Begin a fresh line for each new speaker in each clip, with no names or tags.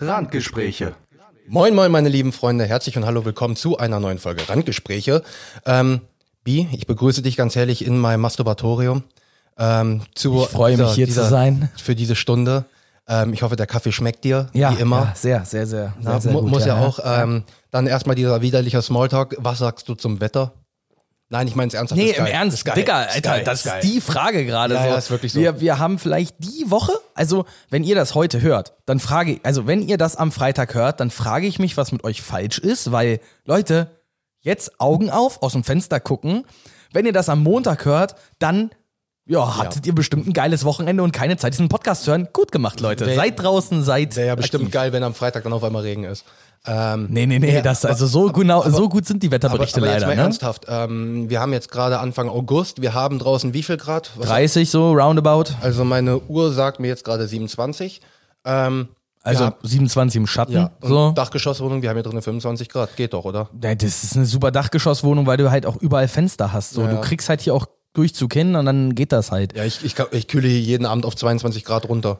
Randgespräche.
Moin, moin, meine lieben Freunde. Herzlich und hallo, willkommen zu einer neuen Folge Randgespräche. Ähm, Bi, ich begrüße dich ganz herrlich in meinem Masturbatorium. Ähm, zu
Ich freue mich, hier zu sein.
Für diese Stunde. Ähm, ich hoffe, der Kaffee schmeckt dir,
Ja,
wie immer.
Ja, sehr, sehr, sehr. sehr,
Ja,
sehr
mu
gut,
muss ja, auch. Ähm, dann erstmal dieser widerliche Smalltalk. Was sagst du zum Wetter? Nein, ich meine es ernsthaft.
Nee, im
geil.
Ernst,
Ist geil.
Digga, Alter,
geil.
das
Ist geil.
die Frage gerade
Ja,
so.
ja, ist wirklich so.
Wir, wir haben vielleicht die Woche, also wenn ihr das heute hört, dann frage ich, also wenn ihr das am Freitag hört, dann frage ich mich, was mit euch falsch ist, weil, Leute, jetzt Augen auf, aus dem Fenster gucken. Wenn ihr das am Montag hört, dann ja, hattet ihr bestimmt ein geiles Wochenende und keine Zeit, diesen Podcast zu hören. Gut gemacht, Leute.
Wär-
seid draußen, seid.
Wäre ja bestimmt
aktiv.
geil, wenn am Freitag dann auf einmal Regen ist. Ähm,
Nee, nee, nee,
Ja,
das,
aber-
also so genau, so gut sind die Wetterberichte
aber, aber jetzt
leider,
mal
ne?
ernsthaft. Ähm, wir haben jetzt gerade Anfang August. Wir haben draußen wie viel Grad? Was
30 so, roundabout.
Also meine Uhr sagt mir jetzt gerade 27. Ähm,
Also
ja,
27 im Schatten.
ja.
So.
Dachgeschosswohnung, wir haben hier drin 25 Grad. Geht doch, oder?
Ja, das ist eine super Dachgeschosswohnung, weil du halt auch überall Fenster hast. So.
Ja,
Du kriegst halt hier auch Durchzug hin und dann geht das halt.
Ja, ich, ich, ich kühle hier jeden Abend auf 22 Grad runter.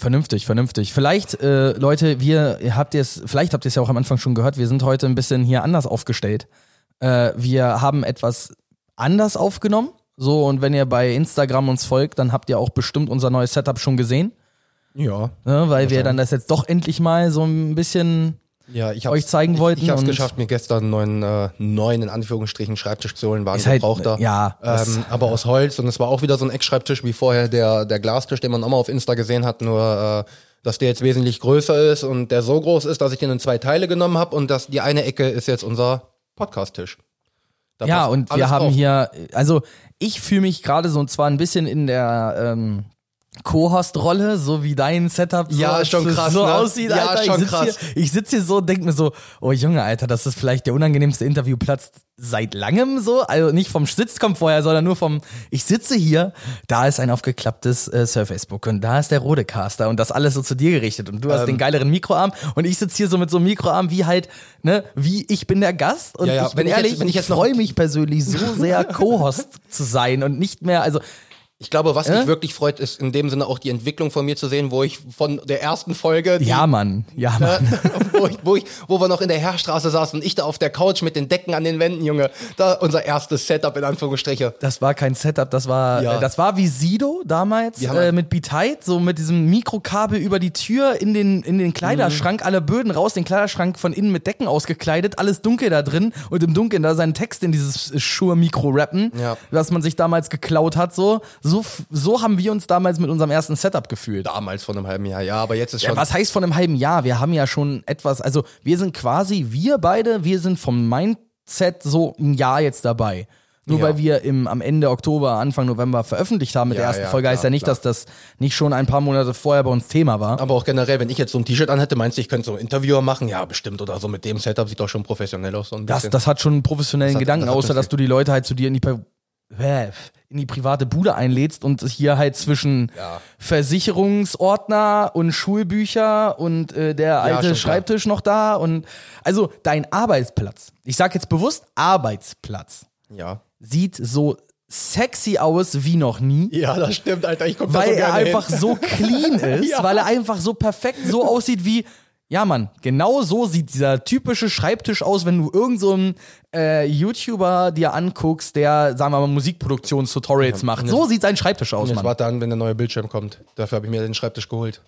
Vernünftig, vernünftig. Vielleicht, äh, Leute, wir ihr habt es, vielleicht habt ihr es ja auch am Anfang schon gehört, wir sind heute ein bisschen hier anders aufgestellt. Äh, wir haben etwas anders aufgenommen. So, und wenn ihr bei Instagram uns folgt, dann habt ihr auch bestimmt unser neues Setup schon gesehen.
Ja.
Ne, weil wir dann das jetzt doch endlich mal so ein bisschen
Ja, ich
Euch zeigen wollten
Ich, ich habe es geschafft, mir gestern einen neuen, äh, neuen in Anführungsstrichen Schreibtisch zu holen. War ein
halt-
gebrauchter.
ja,
Ähm, aber aus Holz und es war auch wieder so ein Eckschreibtisch wie vorher der, der Glastisch, den man auch mal auf Insta gesehen hat, nur äh, dass der jetzt wesentlich größer ist und der so groß ist, dass ich den in zwei Teile genommen habe und dass die eine Ecke ist jetzt unser Podcast-Tisch. Da
Ja, und wir haben
drauf.
hier, also ich fühle mich gerade so und zwar ein bisschen in der ähm, Co-Host-Rolle, so wie dein Setup so,
Ja, schon krass,
so
ne?
aussieht.
Ja,
Alter.
schon
ich sitz
krass.
Hier, ich sitze hier so und denke mir so, oh Junge, Alter, das ist vielleicht der unangenehmste Interviewplatz seit langem so. Also nicht vom Sitzkomfort, sondern nur vom, ich sitze hier, da ist ein aufgeklapptes äh, Surface-Book und da ist der Rodecaster und das alles so zu dir gerichtet und du hast
Ähm.
den geileren Mikroarm und ich sitze hier so mit so einem Mikroarm wie halt, ne, wie ich bin der Gast und
Ja, ja,
ich bin
wenn ich jetzt-
ehrlich,
wenn ich noch-
freue mich persönlich so sehr, Co-Host zu sein und nicht mehr, also
Ich glaube, was
Äh?
mich wirklich freut, ist in dem Sinne auch die Entwicklung von mir zu sehen, wo ich von der ersten Folge, die,
ja, Mann, ja, Mann.
wo, ich, wo, ich, wo wir noch in der Heerstraße saßen und ich da auf der Couch mit den Decken an den Wänden, Junge, da unser erstes Setup in Anführungsstriche.
Das war kein Setup, das war,
Ja.
äh, das war wie Sido damals
haben
äh,
halt-
mit Beat so mit diesem Mikrokabel über die Tür in den, in den Kleiderschrank, alle Böden raus, den Kleiderschrank von innen mit Decken ausgekleidet, alles dunkel da drin und im Dunkeln da seinen Text in dieses Shure-Mikro rappen,
Ja.
was man sich damals geklaut hat, so. So, f- so haben wir uns damals mit unserem ersten Setup gefühlt.
Damals vor einem halben Jahr, ja, aber jetzt ist schon.
Ja, was heißt von einem halben Jahr? Wir haben ja schon etwas, also wir sind quasi, wir beide, wir sind vom Mindset so ein Jahr jetzt dabei. Nur
Ja.
weil wir im, am Ende Oktober, Anfang November veröffentlicht haben mit
Ja,
der ersten
ja,
Folge, heißt
klar,
ja nicht,
klar.
dass das nicht schon ein paar Monate vorher bei uns Thema war.
aber auch generell, wenn ich jetzt so ein T-Shirt anhätte, meinst du, ich könnte so einen Interviewer machen? Ja, bestimmt oder so. Mit dem Setup sieht doch schon professionell aus. So ein
Das,
bisschen.
das hat schon einen professionellen
Das hat-
Gedanken,
das hat
außer
das-
dass du die Leute halt zu dir in die? In die private Bude einlädst und hier halt zwischen
Ja.
Versicherungsordner und Schulbücher und äh, der alte
klar.
Schreibtisch noch da und also dein Arbeitsplatz. Ich sag jetzt bewusst Arbeitsplatz
ja.
sieht so sexy aus wie noch nie.
Ja, das stimmt, Alter. Ich komme
Weil er einfach so clean ist,
Ja.
weil er einfach so perfekt so aussieht wie, ja Mann, genau so sieht dieser typische Schreibtisch aus, wenn du irgend so einen äh, YouTuber dir anguckst, der, sagen wir mal, Musikproduktionstutorials macht. So sieht sein Schreibtisch aus, Mann.
warte an, wenn der neue Bildschirm kommt. Dafür habe ich mir den Schreibtisch geholt.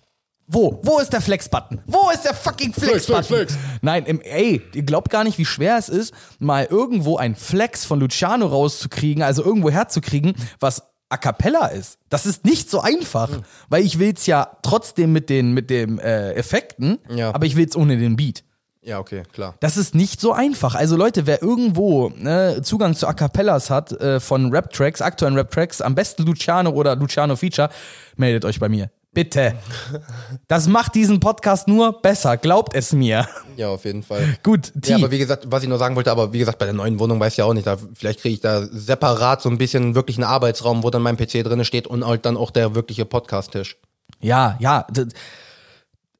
Wo? Wo ist der Flex-Button? Wo ist der fucking Flex-Button?
Flex, Flex.
Nein, im, ey, ihr glaubt gar nicht, wie schwer es ist, mal irgendwo ein Flex von Luciano rauszukriegen, also irgendwo herzukriegen, was a cappella ist. Das ist nicht so einfach,
Hm.
weil ich will's ja trotzdem mit den mit dem äh, Effekten,
Ja.
aber ich will's ohne den Beat.
Ja, okay, klar.
Das ist nicht so einfach. Also Leute, wer irgendwo ne, Zugang zu A Cappellas hat äh, von Rap-Tracks, aktuellen Rap-Tracks, am besten Luciano oder Luciano Feature, meldet euch bei mir. Bitte. Das macht diesen Podcast nur besser. Glaubt es mir.
Ja, auf jeden Fall.
Gut, T.
Ja, aber wie gesagt, was ich nur sagen wollte, aber wie gesagt, bei der neuen Wohnung weiß ich ja auch nicht, da, vielleicht kriege ich da separat so ein bisschen wirklich einen Arbeitsraum, wo dann mein PC drin steht und halt dann auch der wirkliche Podcast-Tisch.
ja, ja.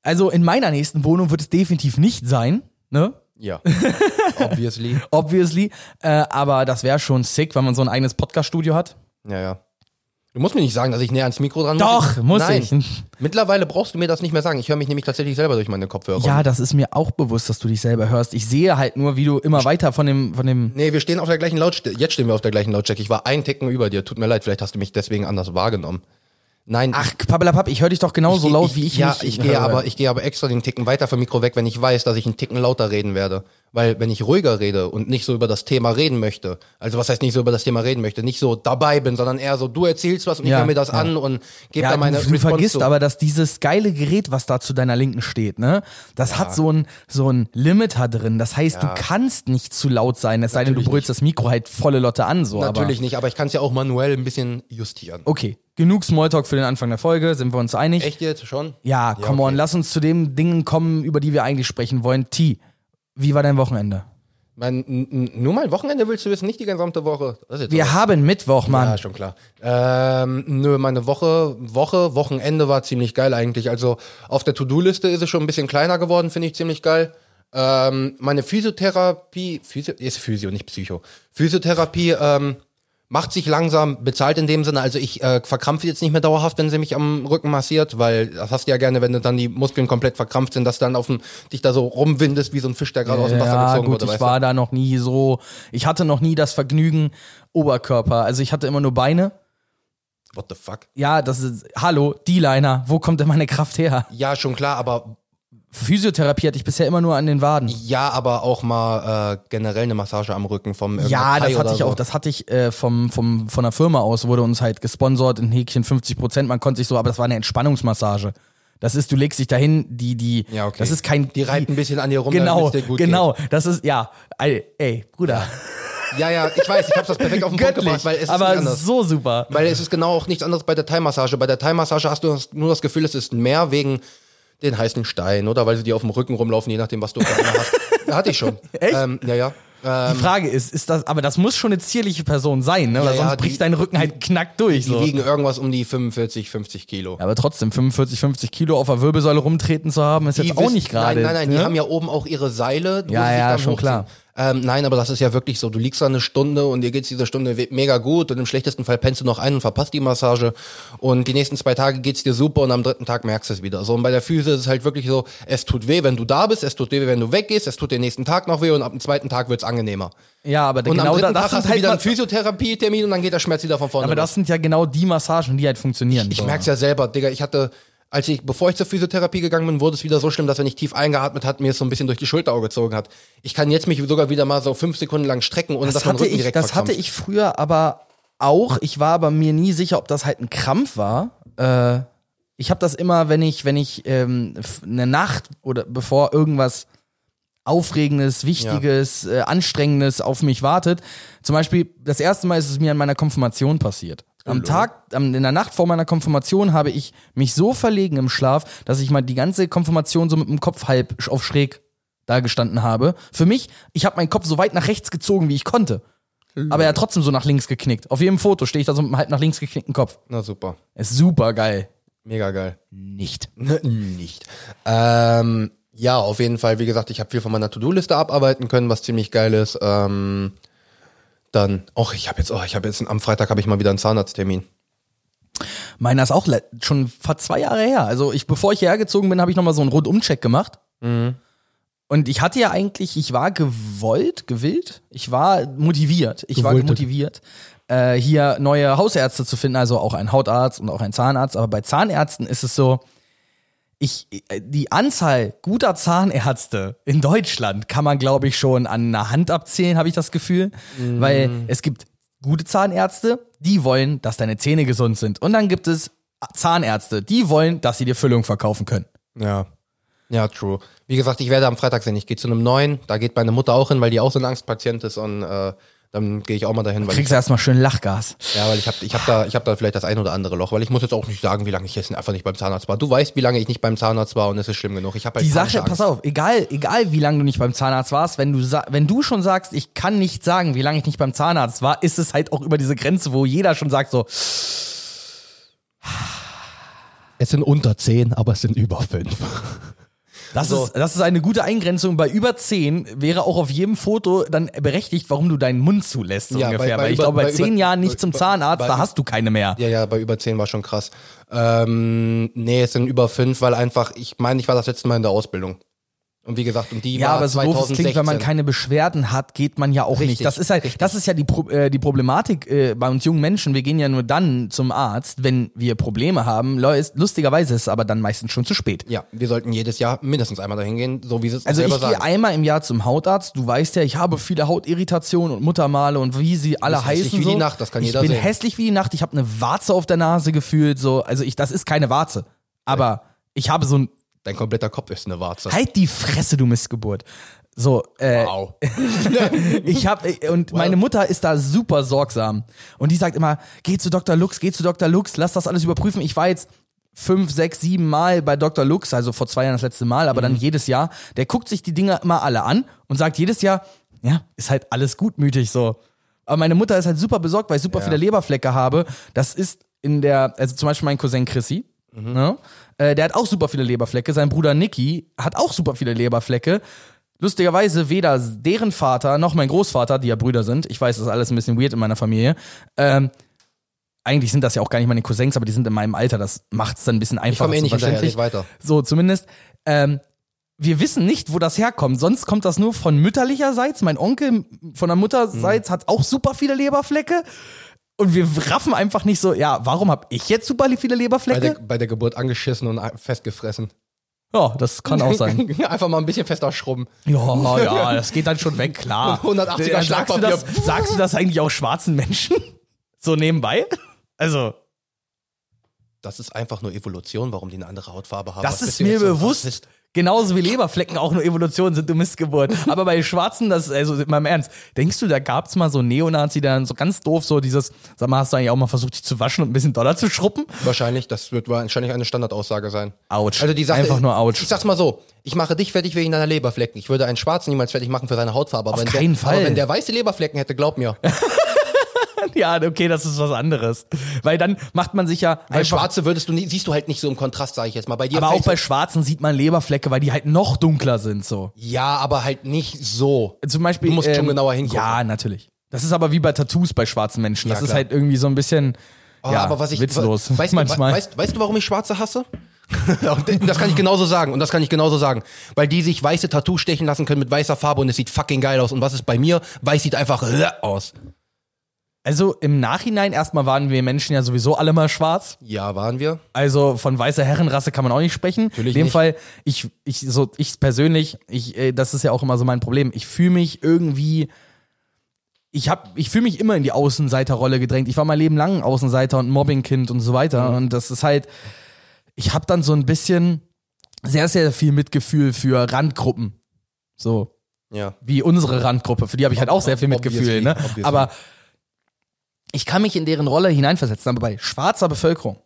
Also in meiner nächsten Wohnung wird es definitiv nicht sein. Ne?
Ja. Obviously.
Obviously. Äh, aber das wäre schon sick, wenn man so ein eigenes Podcast-Studio hat.
Ja, ja. Du musst mir nicht sagen, dass ich näher ans Mikro dran
Doch,
muss.
muss
Nein.
ich.
Mittlerweile brauchst du mir das nicht mehr sagen. Ich höre mich nämlich tatsächlich selber durch meine Kopfhörer.
Ja, das ist mir auch bewusst, dass du dich selber hörst. Ich sehe halt nur, wie du immer weiter von dem, von dem.
Nee, wir stehen auf der gleichen Lautstärke. Jetzt stehen wir auf der gleichen Lautstärke. Ich war ein Ticken über dir. Tut mir leid, vielleicht hast du mich deswegen anders wahrgenommen. Nein.
Ach, Pappelapapp, ich höre dich doch genauso
geh-
laut, wie ich
Ja, ich gehe aber, ich gehe aber extra den Ticken weiter vom Mikro weg, wenn ich weiß, dass ich einen Ticken lauter reden werde. Weil wenn ich ruhiger rede und nicht so über das Thema reden möchte, also was heißt nicht so über das Thema reden möchte, nicht so dabei bin, sondern eher so, du erzählst was und ich
Ja,
höre mir das
ja.
an und gebe
ja,
da meine
du, du
Response
vergisst
zu.
aber, dass dieses geile Gerät, was da zu deiner Linken steht, ne, das hat so ein so ein Limiter drin. Das heißt, du kannst nicht zu laut sein, es sei denn, du brüllst das Mikro halt volle Lotte an, so.
Natürlich
aber,
nicht, aber ich kann es ja auch manuell ein bisschen justieren.
Okay, genug Smalltalk für den Anfang der Folge, sind wir uns einig?
Echt jetzt schon?
Ja, come on,
okay.
lass uns zu den Dingen kommen, über die wir eigentlich sprechen wollen. T, wie war dein Wochenende?
Mein, nur mal Wochenende willst du wissen, nicht die gesamte Woche.
Wir haben Mittwoch, Mann.
Ja, schon klar. Ähm, nö, meine Woche, Woche, Wochenende war ziemlich geil eigentlich. Also auf der To-Do-Liste ist es schon ein bisschen kleiner geworden, finde ich ziemlich geil. Ähm, meine Physiotherapie, Physio, ist Physio, nicht Psycho. Physiotherapie ähm, macht sich langsam bezahlt in dem Sinne. Also ich äh, verkrampfe jetzt nicht mehr dauerhaft, wenn sie mich am Rücken massiert, weil das hast du ja gerne, wenn du dann die Muskeln komplett verkrampft sind, dass du dann auf dem, dich da so rumwindest wie so ein Fisch, der gerade aus dem Wasser
ja,
gezogen
gut,
wurde.
ich
weißt
war da noch nie so. Ich hatte noch nie das Vergnügen Oberkörper. Also ich hatte immer nur Beine.
du? What the fuck?
Ja, das ist. Hallo, D-Liner, wo kommt denn meine Kraft her?
Ja, schon klar, aber
Physiotherapie hatte ich bisher immer nur an den Waden.
Ja, aber auch mal äh, generell eine Massage am Rücken vom
Ja, das hatte ich
so.
auch. Das hatte ich äh, vom, vom, von der Firma aus, wurde uns halt gesponsert in Häkchen 50 Prozent. Man konnte sich so, aber das war eine Entspannungsmassage. Das ist, du legst dich dahin, die, die,
Ja, okay.
das ist kein,
Die reiten ein bisschen an dir rum,
genau, genau, das ist, ja, ey, ey Bruder,
Geht. Ja, ja, ich weiß, ich hab's das perfekt auf den Punkt
göttlich,
gebracht, weil es ist
aber
anders.
so super.
Weil es ist genau auch nichts anderes bei der Thai-Massage. Bei der Thai-Massage hast du nur das Gefühl, es ist mehr wegen den heißen Stein oder weil sie dir auf dem Rücken rumlaufen, je nachdem, was du gerade hast. Ja, Hatte ich schon.
Echt?
Ähm, ja, ja.
Die Frage ist, ist das, aber das muss schon eine zierliche Person sein, ne? Weil
Ja, ja,
sonst bricht
die-
dein Rücken halt knackt durch.
Die
So.
wiegen irgendwas um die 45, 50 Kilo.
Aber trotzdem, 45, 50 Kilo auf der Wirbelsäule rumtreten zu haben, ist
Die
jetzt auch nicht gerade.
Nein, nein, nein,
ne?
die haben ja oben auch ihre Seile.
Ja, ja, schon
hochziehen.
klar.
Ähm, nein, aber das ist ja wirklich so. Du liegst da eine Stunde und dir geht's diese Stunde mega gut und im schlechtesten Fall pennst du noch ein und verpasst die Massage und die nächsten zwei Tage geht's dir super und am dritten Tag merkst du es wieder. So und bei der Füße ist es halt wirklich so, es tut weh, wenn du da bist, es tut weh, wenn du weggehst, es tut den nächsten Tag noch weh und ab dem zweiten Tag wird's angenehmer.
Ja, aber
Und
genau
am
da,
dritten
das
Tag
sind
hast du
halt
wieder einen Physiotherapie-Termin und dann geht der Schmerz wieder von vorne.
aber
los.
das sind ja genau die Massagen, die halt funktionieren.
Ich
so.
merk's ja selber, Digga. Ich hatte, als ich, bevor ich zur Physiotherapie gegangen bin, wurde es wieder so schlimm, dass wenn ich tief eingeatmet hat, mir es so ein bisschen durch die Schulter gezogen hat. Ich kann jetzt mich sogar wieder mal so fünf Sekunden lang strecken, ohne
Das
dass mein
hatte
Rücken
ich,
direkt
das hatte
verkrampft.
ich früher aber auch. Ich war aber mir nie sicher, ob das halt ein Krampf war. Äh, ich habe das immer, wenn ich, wenn ich ähm, eine Nacht oder bevor irgendwas Aufregendes, Wichtiges, äh, Anstrengendes auf mich wartet. Zum Beispiel, das erste Mal ist es mir an meiner Konfirmation passiert. Am Tag, in der Nacht vor meiner Konfirmation habe ich mich so verlegen im Schlaf, dass ich mal die ganze Konfirmation so mit dem Kopf halb auf schräg da gestanden habe. Für mich, ich habe meinen Kopf so weit nach rechts gezogen, wie ich konnte. Aber er hat trotzdem so nach links geknickt. Auf jedem Foto stehe ich da so mit einem halb nach links geknickten Kopf.
Na super.
Ist super geil.
Mega geil.
Nicht.
Nicht. Ähm, ja, auf jeden Fall. Wie gesagt, ich habe viel von meiner To-Do-Liste abarbeiten können, was ziemlich geil ist. Ähm, dann, auch ich habe jetzt, oh, ich habe jetzt am Freitag habe ich mal wieder einen Zahnarzttermin.
Meiner ist auch schon fast zwei Jahre her. Also ich, bevor ich hierher gezogen bin, habe ich nochmal so einen Rundumcheck gemacht. Und ich hatte ja eigentlich, ich war gewollt, gewillt, ich war motiviert. Ich war
Gewolltet.
motiviert, äh, hier neue Hausärzte zu finden, also auch ein Hautarzt und auch ein Zahnarzt. Aber bei Zahnärzten ist es so, ich, äh, die Anzahl guter Zahnärzte in Deutschland kann man, glaube ich, schon an einer Hand abzählen, habe ich das Gefühl. Weil es gibt gute Zahnärzte, die wollen, dass deine Zähne gesund sind. Und dann gibt es Zahnärzte, die wollen, dass sie dir Füllung verkaufen können.
Ja. Ja, true. Wie gesagt, ich werde am Freitag sehen. Ich gehe zu einem neuen. Da geht meine Mutter auch hin, weil die auch so ein Angstpatient ist und äh, dann gehe ich auch mal dahin, weil ich,
Kriegst du erstmal schön Lachgas.
ja, weil ich habe ich hab da ich habe da vielleicht das ein oder andere Loch, weil ich muss jetzt auch nicht sagen, wie lange ich jetzt einfach nicht beim Zahnarzt war. Du weißt, wie lange ich nicht beim Zahnarzt war und es ist schlimm genug. Ich habe halt
Die Sache, pass
Angst.
auf, egal, egal wie lange du nicht beim Zahnarzt warst, wenn du, wenn du schon sagst, ich kann nicht sagen, wie lange ich nicht beim Zahnarzt war, ist es halt auch über diese Grenze, wo jeder schon sagt so,
Es sind unter zehn, aber es sind über fünf.
Das,
So.
ist, das ist eine gute Eingrenzung. Bei über 10 wäre auch auf jedem Foto dann berechtigt, warum du deinen Mund zulässt, so
Ja, bei-
ungefähr.
bei
Weil ich
über-
glaube, bei,
bei
10
über-
Jahren nicht
bei-
zum
bei-
Zahnarzt,
bei-
da hast du keine mehr.
Ja, ja, bei über 10 war schon krass. Ähm, nee, es sind über 5, weil einfach, ich meine, ich war das letzte Mal in der Ausbildung. Und wie gesagt, und die
Ja,
war
aber so doof es
2016.
klingt, wenn man keine Beschwerden hat, geht man ja auch
Richtig,
nicht. Das ist halt, das ist ja die, Pro äh, die Problematik äh, bei uns jungen Menschen. Wir gehen ja nur dann zum Arzt, wenn wir Probleme haben. Lustigerweise ist es aber dann meistens schon zu spät.
ja, wir sollten jedes Jahr mindestens einmal dahin gehen, so wie es
Also
selber
ich gehe einmal im Jahr zum Hautarzt. Du weißt ja, ich habe viele Hautirritationen und Muttermale und wie sie alle
bist hässlich
heißen.
wie
so.
die Nacht, das kann
ich
jeder
bin
sehen.
hässlich wie die Nacht. Ich habe eine Warze auf der Nase gefühlt. So, also ich, das ist keine Warze, aber ich habe so ein
Dein kompletter Kopf ist eine Warze.
Halt die Fresse, du Missgeburt. So, äh,
Wow.
ich hab, und meine Mutter ist da super sorgsam. Und die sagt immer, geh zu Dr. Lux, geh zu Dr. Lux, lass das alles überprüfen. Ich war jetzt fünf, sechs, sieben Mal bei Dr. Lux, also vor zwei Jahren das letzte Mal, aber
Mhm.
dann jedes Jahr. Der guckt sich die Dinger immer alle an und sagt jedes Jahr, ja, ist halt alles gutmütig so. Aber meine Mutter ist halt super besorgt, weil ich super
Ja.
viele Leberflecke habe. Das ist in der, also zum Beispiel mein Cousin Chrissy,
Mhm.
ne? äh, der hat auch super viele Leberflecke. Sein Bruder Nicky hat auch super viele Leberflecke. Lustigerweise weder deren Vater noch mein Großvater, die ja Brüder sind, ich weiß, das ist alles ein bisschen weird in meiner Familie, ähm, eigentlich sind das ja auch gar nicht meine Cousins, aber die sind in meinem Alter, das macht es dann ein bisschen
Ich
einfacher
komme eh nicht
verständlich.
weiter.
So, zumindest. Ähm, wir wissen nicht, wo das herkommt. Sonst kommt das nur von mütterlicherseits. Mein Onkel von der Mutterseits hat auch super viele Leberflecke. Und wir raffen einfach nicht so, ja, warum habe ich jetzt super viele
Bei der,
Leberflecke?
bei der Geburt angeschissen und festgefressen.
Ja, das kann auch sein.
Einfach mal ein bisschen fester schrubben.
Ja, ja, das geht dann schon weg, klar.
180er
Äh, sagst, du das, sagst du das eigentlich auch schwarzen Menschen? So nebenbei? Also,
Das ist einfach nur Evolution, warum die eine andere Hautfarbe haben.
das
Was
ist mir
so
bewusst.
Rassist?
Genauso wie Leberflecken auch nur Evolution sind, du Missgeburt. Aber bei Schwarzen, das, also mal im Ernst, denkst du, da gab's mal so einen Neonazi, der dann so ganz doof so dieses, sag mal, hast du eigentlich auch mal versucht, dich zu waschen und ein bisschen doller zu schruppen?
Wahrscheinlich, das wird wahrscheinlich eine Standardaussage sein.
Autsch.
Also die Sache,
Einfach nur ouch.
Ich sag's mal so, ich mache dich fertig wegen deiner Leberflecken. Ich würde einen Schwarzen niemals fertig machen für seine Hautfarbe. Aber
Auf
wenn
keinen
der,
Fall.
Aber wenn der weiße Leberflecken hätte, glaub mir.
Ja, okay, das ist was anderes. Weil dann macht man sich ja
Bei
einfach.
Schwarze würdest du nie, siehst du halt nicht so im Kontrast, sage ich jetzt mal. Bei dir
aber auch bei Schwarzen sieht man Leberflecke, weil die halt noch dunkler sind, so.
Ja, aber halt nicht so.
Zum Beispiel.
Du musst schon genauer hingucken.
Ja, natürlich. Das ist aber wie bei Tattoos bei schwarzen Menschen. Das
Ja,
ist halt irgendwie so ein bisschen
Oh,
ja,
aber was ich
witzlos.
Weißt, du-
manchmal.
Weißt, weißt du, warum ich Schwarze hasse? Das kann ich genauso sagen. Und das kann ich genauso sagen. Weil die sich weiße Tattoos stechen lassen können mit weißer Farbe und es sieht fucking geil aus. Und was ist bei mir? Weiß sieht einfach äh, aus.
Also im Nachhinein erstmal waren wir Menschen ja sowieso alle mal schwarz.
Ja, waren wir.
Also von weißer Herrenrasse kann man auch nicht sprechen.
Natürlich
In dem
nicht.
Fall, ich, ich, so, ich persönlich, ich, äh, das ist ja auch immer so mein Problem. Ich fühle mich irgendwie, ich hab, ich fühle mich immer in die Außenseiterrolle gedrängt. Ich war mein Leben lang ein Außenseiter und Mobbingkind und so weiter.
Mhm.
Und das ist halt, ich habe dann so ein bisschen sehr, sehr viel Mitgefühl für Randgruppen. So
Ja.
wie unsere Randgruppe, für die habe ich halt auch sehr viel Mitgefühl,
Obviously,
ne?
obviously.
Aber ich kann mich in deren Rolle hineinversetzen, aber bei schwarzer Bevölkerung,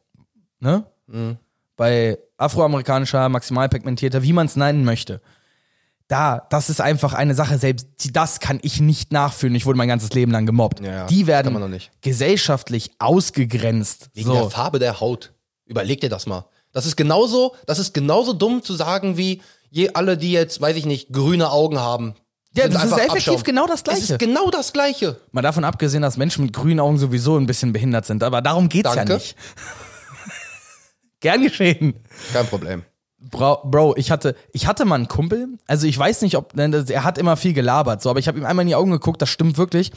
ne?
Mhm.
Bei afroamerikanischer, maximal pigmentierter, wie man es nennen möchte, da, das ist einfach eine Sache, selbst die- das kann ich nicht nachfühlen. Ich wurde mein ganzes Leben lang gemobbt.
Ja, ja,
die werden
man noch nicht.
gesellschaftlich ausgegrenzt.
Wegen
so.
der Farbe der Haut. Überleg dir das mal. Das ist genauso, das ist genauso dumm zu sagen wie je alle, die jetzt, weiß ich nicht, grüne Augen haben.
Ja,
sind
das ist
einfach
effektiv
Abschaum.
genau das
Es
Gleiche.
ist genau das Gleiche.
Mal davon abgesehen, dass Menschen mit grünen Augen sowieso ein bisschen behindert sind, aber darum geht's
Danke.
ja nicht. Gern geschehen.
Kein Problem.
Bro, Bro, ich hatte, ich hatte mal einen Kumpel. Also ich weiß nicht, ob ne, er hat immer viel gelabert, so, aber ich habe ihm einmal in die Augen geguckt. Das stimmt wirklich.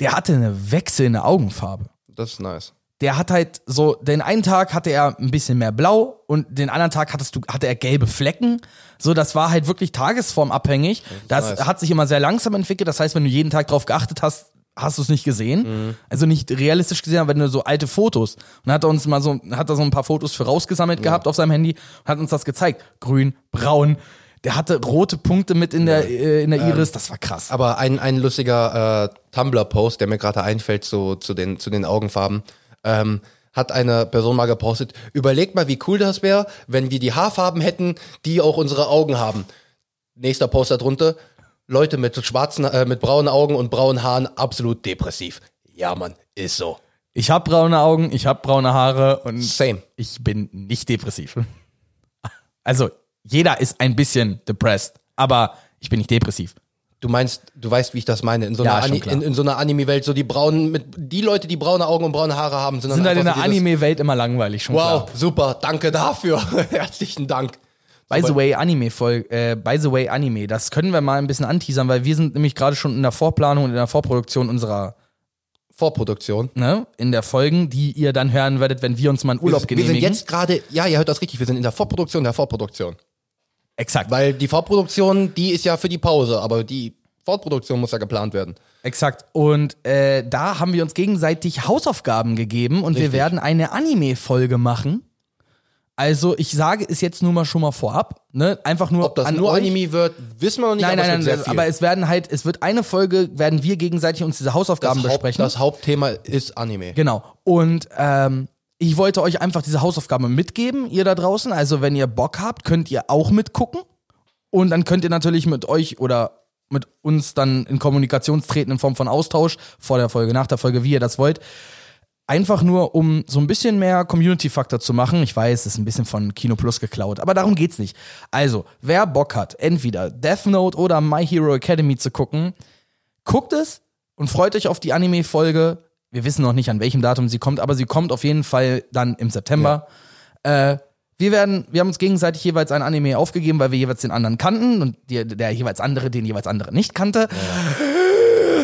Der hatte eine wechselnde Augenfarbe.
Das ist nice.
Der hat halt so, den einen Tag hatte er ein bisschen mehr blau und den anderen Tag hattest du, hatte er gelbe Flecken. So, das war halt wirklich tagesformabhängig. Das
nice.
hat sich immer sehr langsam entwickelt. Das heißt, wenn du jeden Tag drauf geachtet hast, hast du es nicht gesehen. Also nicht realistisch gesehen, aber wenn du so alte Fotos. Und dann hat er uns mal so, hat er so ein paar Fotos für rausgesammelt gehabt auf seinem Handy und hat uns das gezeigt. Grün, braun. Der hatte rote Punkte mit in der, äh, in der Iris. Das war krass.
Aber ein, ein lustiger äh, Tumblr-Post, der mir gerade einfällt so, zu, den, zu den Augenfarben, ähm, hat eine Person mal gepostet, überlegt mal, wie cool das wäre, wenn wir die Haarfarben hätten, die auch unsere Augen haben. Nächster Post darunter, Leute mit schwarzen, äh, mit braunen Augen und braunen Haaren, absolut depressiv. Ja, Mann, ist so.
Ich habe braune Augen, ich habe braune Haare und
Same.
ich bin nicht depressiv. Also, jeder ist ein bisschen depressed, aber ich bin nicht depressiv.
Du meinst, du weißt, wie ich das meine. In so
Ja,
einer, Ani in, in so einer Anime-Welt, so die braunen, mit, die Leute, die braune Augen und braune Haare haben, sind
Sind halt in der Anime-Welt immer langweilig, schon
Wow,
klar.
super, danke dafür. Herzlichen Dank.
By the way, Anime Folge, äh, by the way, Anime, das können wir mal ein bisschen anteasern, weil wir sind nämlich gerade schon in der Vorplanung und in der Vorproduktion unserer,
Vorproduktion.
ne, in der Folgen, die ihr dann hören werdet, wenn wir uns mal einen Urlaub
wir
genehmigen.
sind jetzt gerade, ja, ihr hört das richtig, wir sind in der Vorproduktion der Vorproduktion.
Exakt,
Weil die Vorproduktion, die ist ja für die Pause, aber die Fortproduktion muss ja geplant werden.
exakt. Und äh, da haben wir uns gegenseitig Hausaufgaben gegeben und wir
Richtig.
werden eine Anime-Folge machen. Also ich sage es jetzt nur mal schon mal vorab, ne, einfach nur
Ob das nur
euch.
Anime wird, wissen wir noch nicht,
Nein,
aber
nein, nein, aber es werden halt, es wird eine Folge, werden wir gegenseitig uns diese Hausaufgaben
das, Haupt,
besprechen.
das Hauptthema ist Anime.
Genau. Und ähm, ich wollte euch einfach diese Hausaufgabe mitgeben, ihr da draußen. Also, wenn ihr Bock habt, könnt ihr auch mitgucken. Und dann könnt ihr natürlich mit euch oder mit uns dann in Kommunikation treten in Form von Austausch vor der Folge, nach der Folge, wie ihr das wollt. Einfach nur, um so ein bisschen mehr Community-Faktor zu machen. Ich weiß, es ist ein bisschen von Kino Plus geklaut, aber darum geht's nicht. Also, wer Bock hat, entweder Death Note oder My Hero Academy zu gucken, guckt es und freut euch auf die Anime-Folge. Wir wissen noch nicht, an welchem Datum sie kommt, aber sie kommt auf jeden Fall dann im September. Äh, wir werden, wir haben uns gegenseitig jeweils ein Anime aufgegeben, weil wir jeweils den anderen kannten und die, der jeweils andere den jeweils andere nicht kannte.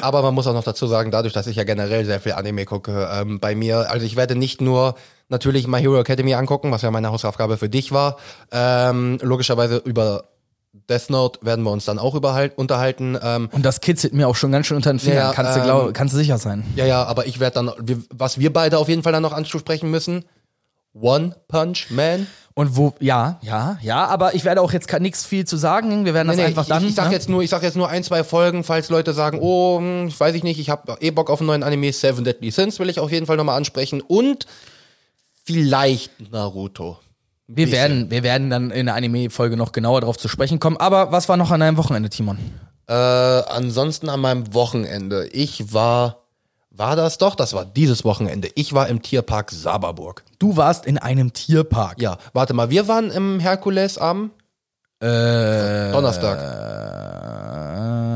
Aber man muss auch noch dazu sagen, dadurch, dass ich ja generell sehr viel Anime gucke, ähm, bei mir, also ich werde nicht nur natürlich My Hero Academy angucken, was ja meine Hausaufgabe für dich war. Ähm, logischerweise über Death Note werden wir uns dann auch unterhalten. Ähm,
Und das kitzelt mir auch schon ganz schön unter den Fingern.
Ja,
kannst, du
ähm,
glaub, kannst du sicher sein.
ja, ja, aber ich werde dann, was wir beide auf jeden Fall dann noch anzusprechen müssen, One Punch Man.
Und wo, ja, ja, ja, aber ich werde auch jetzt nichts viel zu sagen. Wir werden das
Nee, nee,
einfach
ich,
dann.
ich, ich sag
ne?
jetzt nur, ich sag jetzt nur ein, zwei Folgen, falls Leute sagen, oh, hm, ich weiß ich nicht, ich habe eh Bock auf einen neuen Anime, Seven Deadly Sins will ich auf jeden Fall nochmal ansprechen und vielleicht Naruto.
Wir, werden, wir werden dann in der Anime-Folge noch genauer darauf zu sprechen kommen. Aber was war noch an deinem Wochenende, Timon?
Äh, ansonsten an meinem Wochenende, ich war, war das doch, das war dieses Wochenende. Ich war im Tierpark Saberburg.
Du warst in einem Tierpark.
Ja, warte mal, wir waren im Herkules am
Äh,
Donnerstag.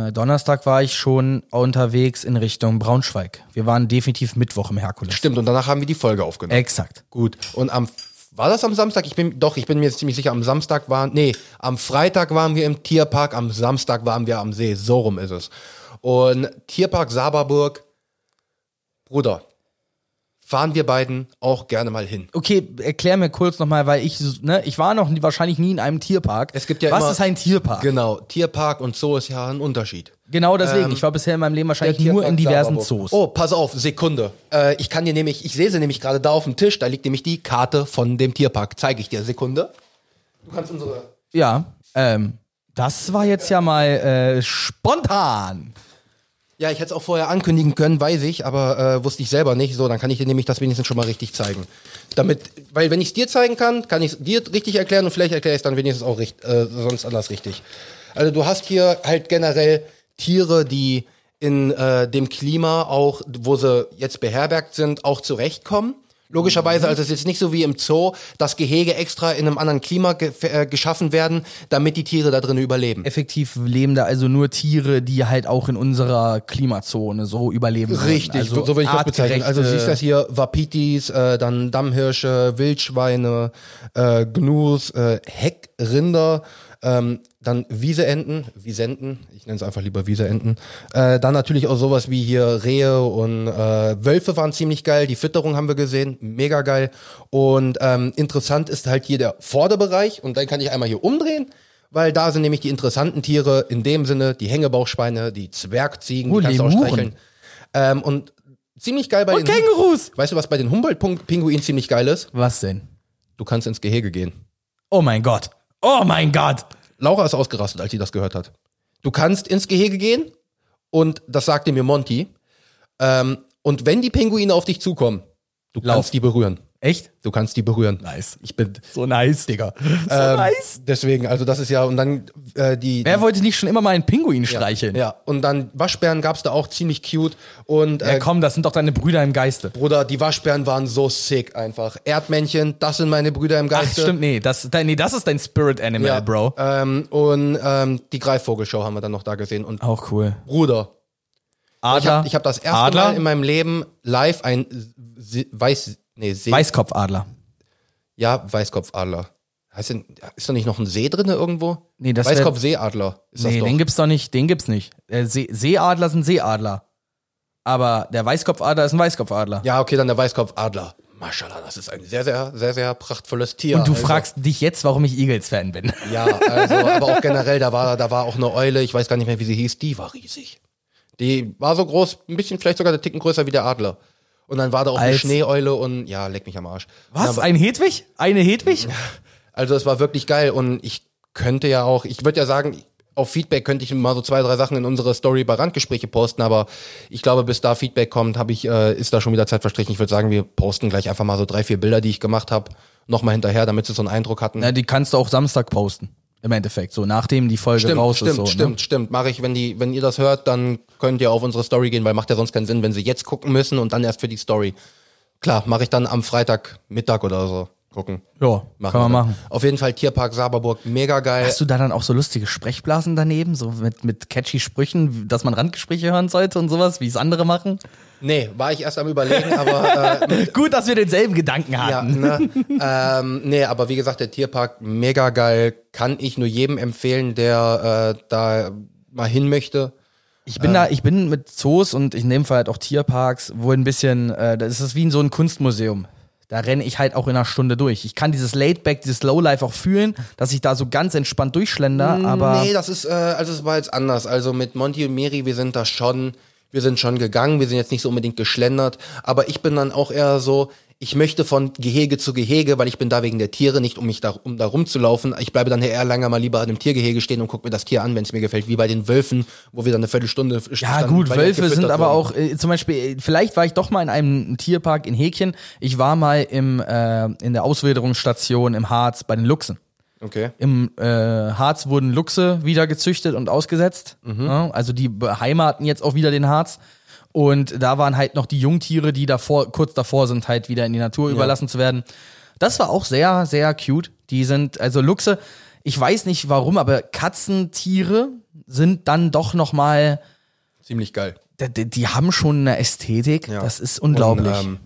Äh, Donnerstag war ich schon unterwegs in Richtung Braunschweig. Wir waren definitiv Mittwoch im Herkules.
Stimmt, und danach haben wir die Folge aufgenommen.
Exakt.
Gut. Und am war das am Samstag? Ich bin doch, ich bin mir jetzt ziemlich sicher, am Samstag waren, nee, am Freitag waren wir im Tierpark, am Samstag waren wir am See. So rum ist es. Und Tierpark Saberburg, Bruder, fahren wir beiden auch gerne mal hin.
Okay, erklär mir kurz nochmal, weil ich, ne, ich war noch nie, wahrscheinlich nie in einem Tierpark.
Es gibt ja
Was
immer-
ist ein Tierpark?
Genau, Tierpark und Zoo ist ja ein Unterschied.
Genau deswegen.
Ähm,
ich war bisher in meinem Leben wahrscheinlich nur in diversen. Zoos.
Oh, pass auf, Sekunde. Äh, ich kann dir nämlich, ich sehe sie nämlich gerade da auf dem Tisch, da liegt nämlich die Karte von dem Tierpark. Zeige ich dir, Sekunde. Du kannst unsere
Ja, ähm, das war jetzt ja mal äh, spontan.
Ja, ich hätte es auch vorher ankündigen können, weiß ich, aber äh, wusste ich selber nicht. So, dann kann ich dir nämlich das wenigstens schon mal richtig zeigen. Damit, weil wenn ich es dir zeigen kann, kann ich es dir richtig erklären und vielleicht erkläre ich es dann wenigstens auch richt, äh, sonst anders richtig. Also du hast hier halt generell Tiere, die in äh, dem Klima auch, wo sie jetzt beherbergt sind, auch zurechtkommen. Logischerweise, also es ist jetzt nicht so wie im Zoo, dass Gehege extra in einem anderen Klima ge äh, geschaffen werden, damit die Tiere da drin überleben.
Effektiv leben da also nur Tiere, die halt auch in unserer Klimazone so überleben.
Richtig,
also
so will ich das bezeichnen. Also siehst das hier Wapitis, äh, dann Dammhirsche, Wildschweine, äh, Gnus, äh, Heckrinder, ähm, dann Wieseenten, Wiesenten, ich nenne es einfach lieber Wieseenten. Äh, dann natürlich auch sowas wie hier Rehe und äh, Wölfe waren ziemlich geil. Die Fütterung haben wir gesehen, mega geil. Und ähm, interessant ist halt hier der Vorderbereich und dann kann ich einmal hier umdrehen. Weil da sind nämlich die interessanten Tiere, in dem Sinne die Hängebauchschweine, die Zwergziegen,
Oh,
die kannst du auch streicheln. Ähm, und ziemlich geil bei
Und
den
Kängurus!
Weißt du, was bei den Humboldt-Pinguinen ziemlich geil ist?
Was denn?
Du kannst ins Gehege gehen.
Oh mein Gott. Oh mein Gott.
Laura ist ausgerastet, als sie das gehört hat. Du kannst ins Gehege gehen und das sagte mir Monty. Ähm, und wenn die Pinguine auf dich zukommen, du
Lauf.
kannst die berühren. Echt? Du kannst die berühren.
Nice.
Ich bin
so nice, Digga. So ähm, nice.
Deswegen, also das ist ja, und dann äh, die.
Wer wollte nicht schon immer mal einen Pinguin streicheln?
Ja, und dann Waschbären gab's da auch ziemlich cute. Und,
äh, ja, komm, das sind doch deine Brüder im Geiste.
Bruder, die Waschbären waren so sick einfach. Erdmännchen, das sind meine Brüder im Geiste.
Ach, stimmt, nee, das, nee, das ist dein Spirit Animal, ja, Bro.
Ähm, und ähm, die Greifvogelshow haben wir dann noch da gesehen. Und
auch cool.
Bruder.
Adler.
Ich habe hab das erste
Adler?
Mal in meinem Leben live ein Weiß, nee, See
Weißkopfadler.
Ja, Weißkopfadler. Heißt denn, ist da nicht noch ein See drin irgendwo?
Nee, das
Weißkopfseeadler.
Ist nee, den gibt's doch nicht, den gibt's nicht. Äh, See Seeadler sind Seeadler. Aber der Weißkopfadler ist ein Weißkopfadler.
Ja, okay, dann der Weißkopfadler. Maschallah, das ist ein sehr, sehr, sehr, sehr prachtvolles Tier.
Und du also. fragst dich jetzt, warum ich Eagles-Fan bin.
Ja, also, aber auch generell, da war, da war auch eine Eule, ich weiß gar nicht mehr, wie sie hieß, die war riesig. Die war so groß, ein bisschen vielleicht sogar der Ticken größer wie der Adler. Und dann war da auch Als eine Schneeeule und ja, leck mich am Arsch.
Was? Ein Hedwig? Eine Hedwig?
Also es war wirklich geil und ich könnte ja auch, ich würde ja sagen, auf Feedback könnte ich mal so zwei, drei Sachen in unsere Story bei Randgespräche posten, aber ich glaube, bis da Feedback kommt, habe ich, äh, ist da schon wieder Zeit verstrichen. Ich würde sagen, wir posten gleich einfach mal so drei, vier Bilder, die ich gemacht habe, nochmal hinterher, damit sie so einen Eindruck hatten.
Ja, die kannst du auch Samstag posten. Im Endeffekt, so nachdem die Folge
stimmt,
raus
stimmt,
ist. So,
stimmt,
ne?
stimmt. Mache ich, wenn die, wenn ihr das hört, dann könnt ihr auf unsere Story gehen, weil macht ja sonst keinen Sinn, wenn sie jetzt gucken müssen und dann erst für die Story. Klar, mache ich dann am Freitag Mittag oder so gucken.
Ja, machen kann man machen.
Auf jeden Fall Tierpark Saberburg, mega geil.
Hast du da dann auch so lustige Sprechblasen daneben, so mit, mit catchy Sprüchen, dass man Randgespräche hören sollte und sowas, wie es andere machen?
Nee, war ich erst am überlegen, aber
äh, Gut, dass wir denselben Gedanken hatten.
Ja, ne? ähm, nee, aber wie gesagt, der Tierpark mega geil, kann ich nur jedem empfehlen, der äh, da mal hin möchte.
Ich bin ähm. da, ich bin mit Zoos und in dem Fall halt auch Tierparks, wo ein bisschen, äh, das ist wie in so ein Kunstmuseum. Da renne ich halt auch in einer Stunde durch. Ich kann dieses Laidback, dieses Lowlife auch fühlen, dass ich da so ganz entspannt durchschlender, aber.
Nee, das ist, äh, also es war jetzt anders. Also mit Monty und Miri, wir sind da schon, wir sind schon gegangen, wir sind jetzt nicht so unbedingt geschlendert, aber ich bin dann auch eher so, ich möchte von Gehege zu Gehege, weil ich bin da wegen der Tiere, nicht um mich da, um da rumzulaufen. Ich bleibe dann eher länger mal lieber an einem Tiergehege stehen und gucke mir das Tier an, wenn es mir gefällt, wie bei den Wölfen, wo wir dann eine Viertelstunde
Ja gut, Wölfe sind aber auch, äh, zum Beispiel, äh, vielleicht war ich doch mal in einem Tierpark in Häkchen. Ich war mal im, äh, in der Auswilderungsstation im Harz bei den Luchsen.
Okay.
Im äh, Harz wurden Luchse wieder gezüchtet und ausgesetzt. Mhm. Ja, also die beheimaten jetzt auch wieder den Harz. Und da waren halt noch die Jungtiere, die davor, kurz davor sind, halt wieder in die Natur ja. überlassen zu werden. Das war auch sehr, sehr cute. Die sind, also Luchse, ich weiß nicht warum, aber Katzentiere sind dann doch noch mal
ziemlich geil.
Die, die haben schon eine Ästhetik, ja. das ist unglaublich. Und, ähm,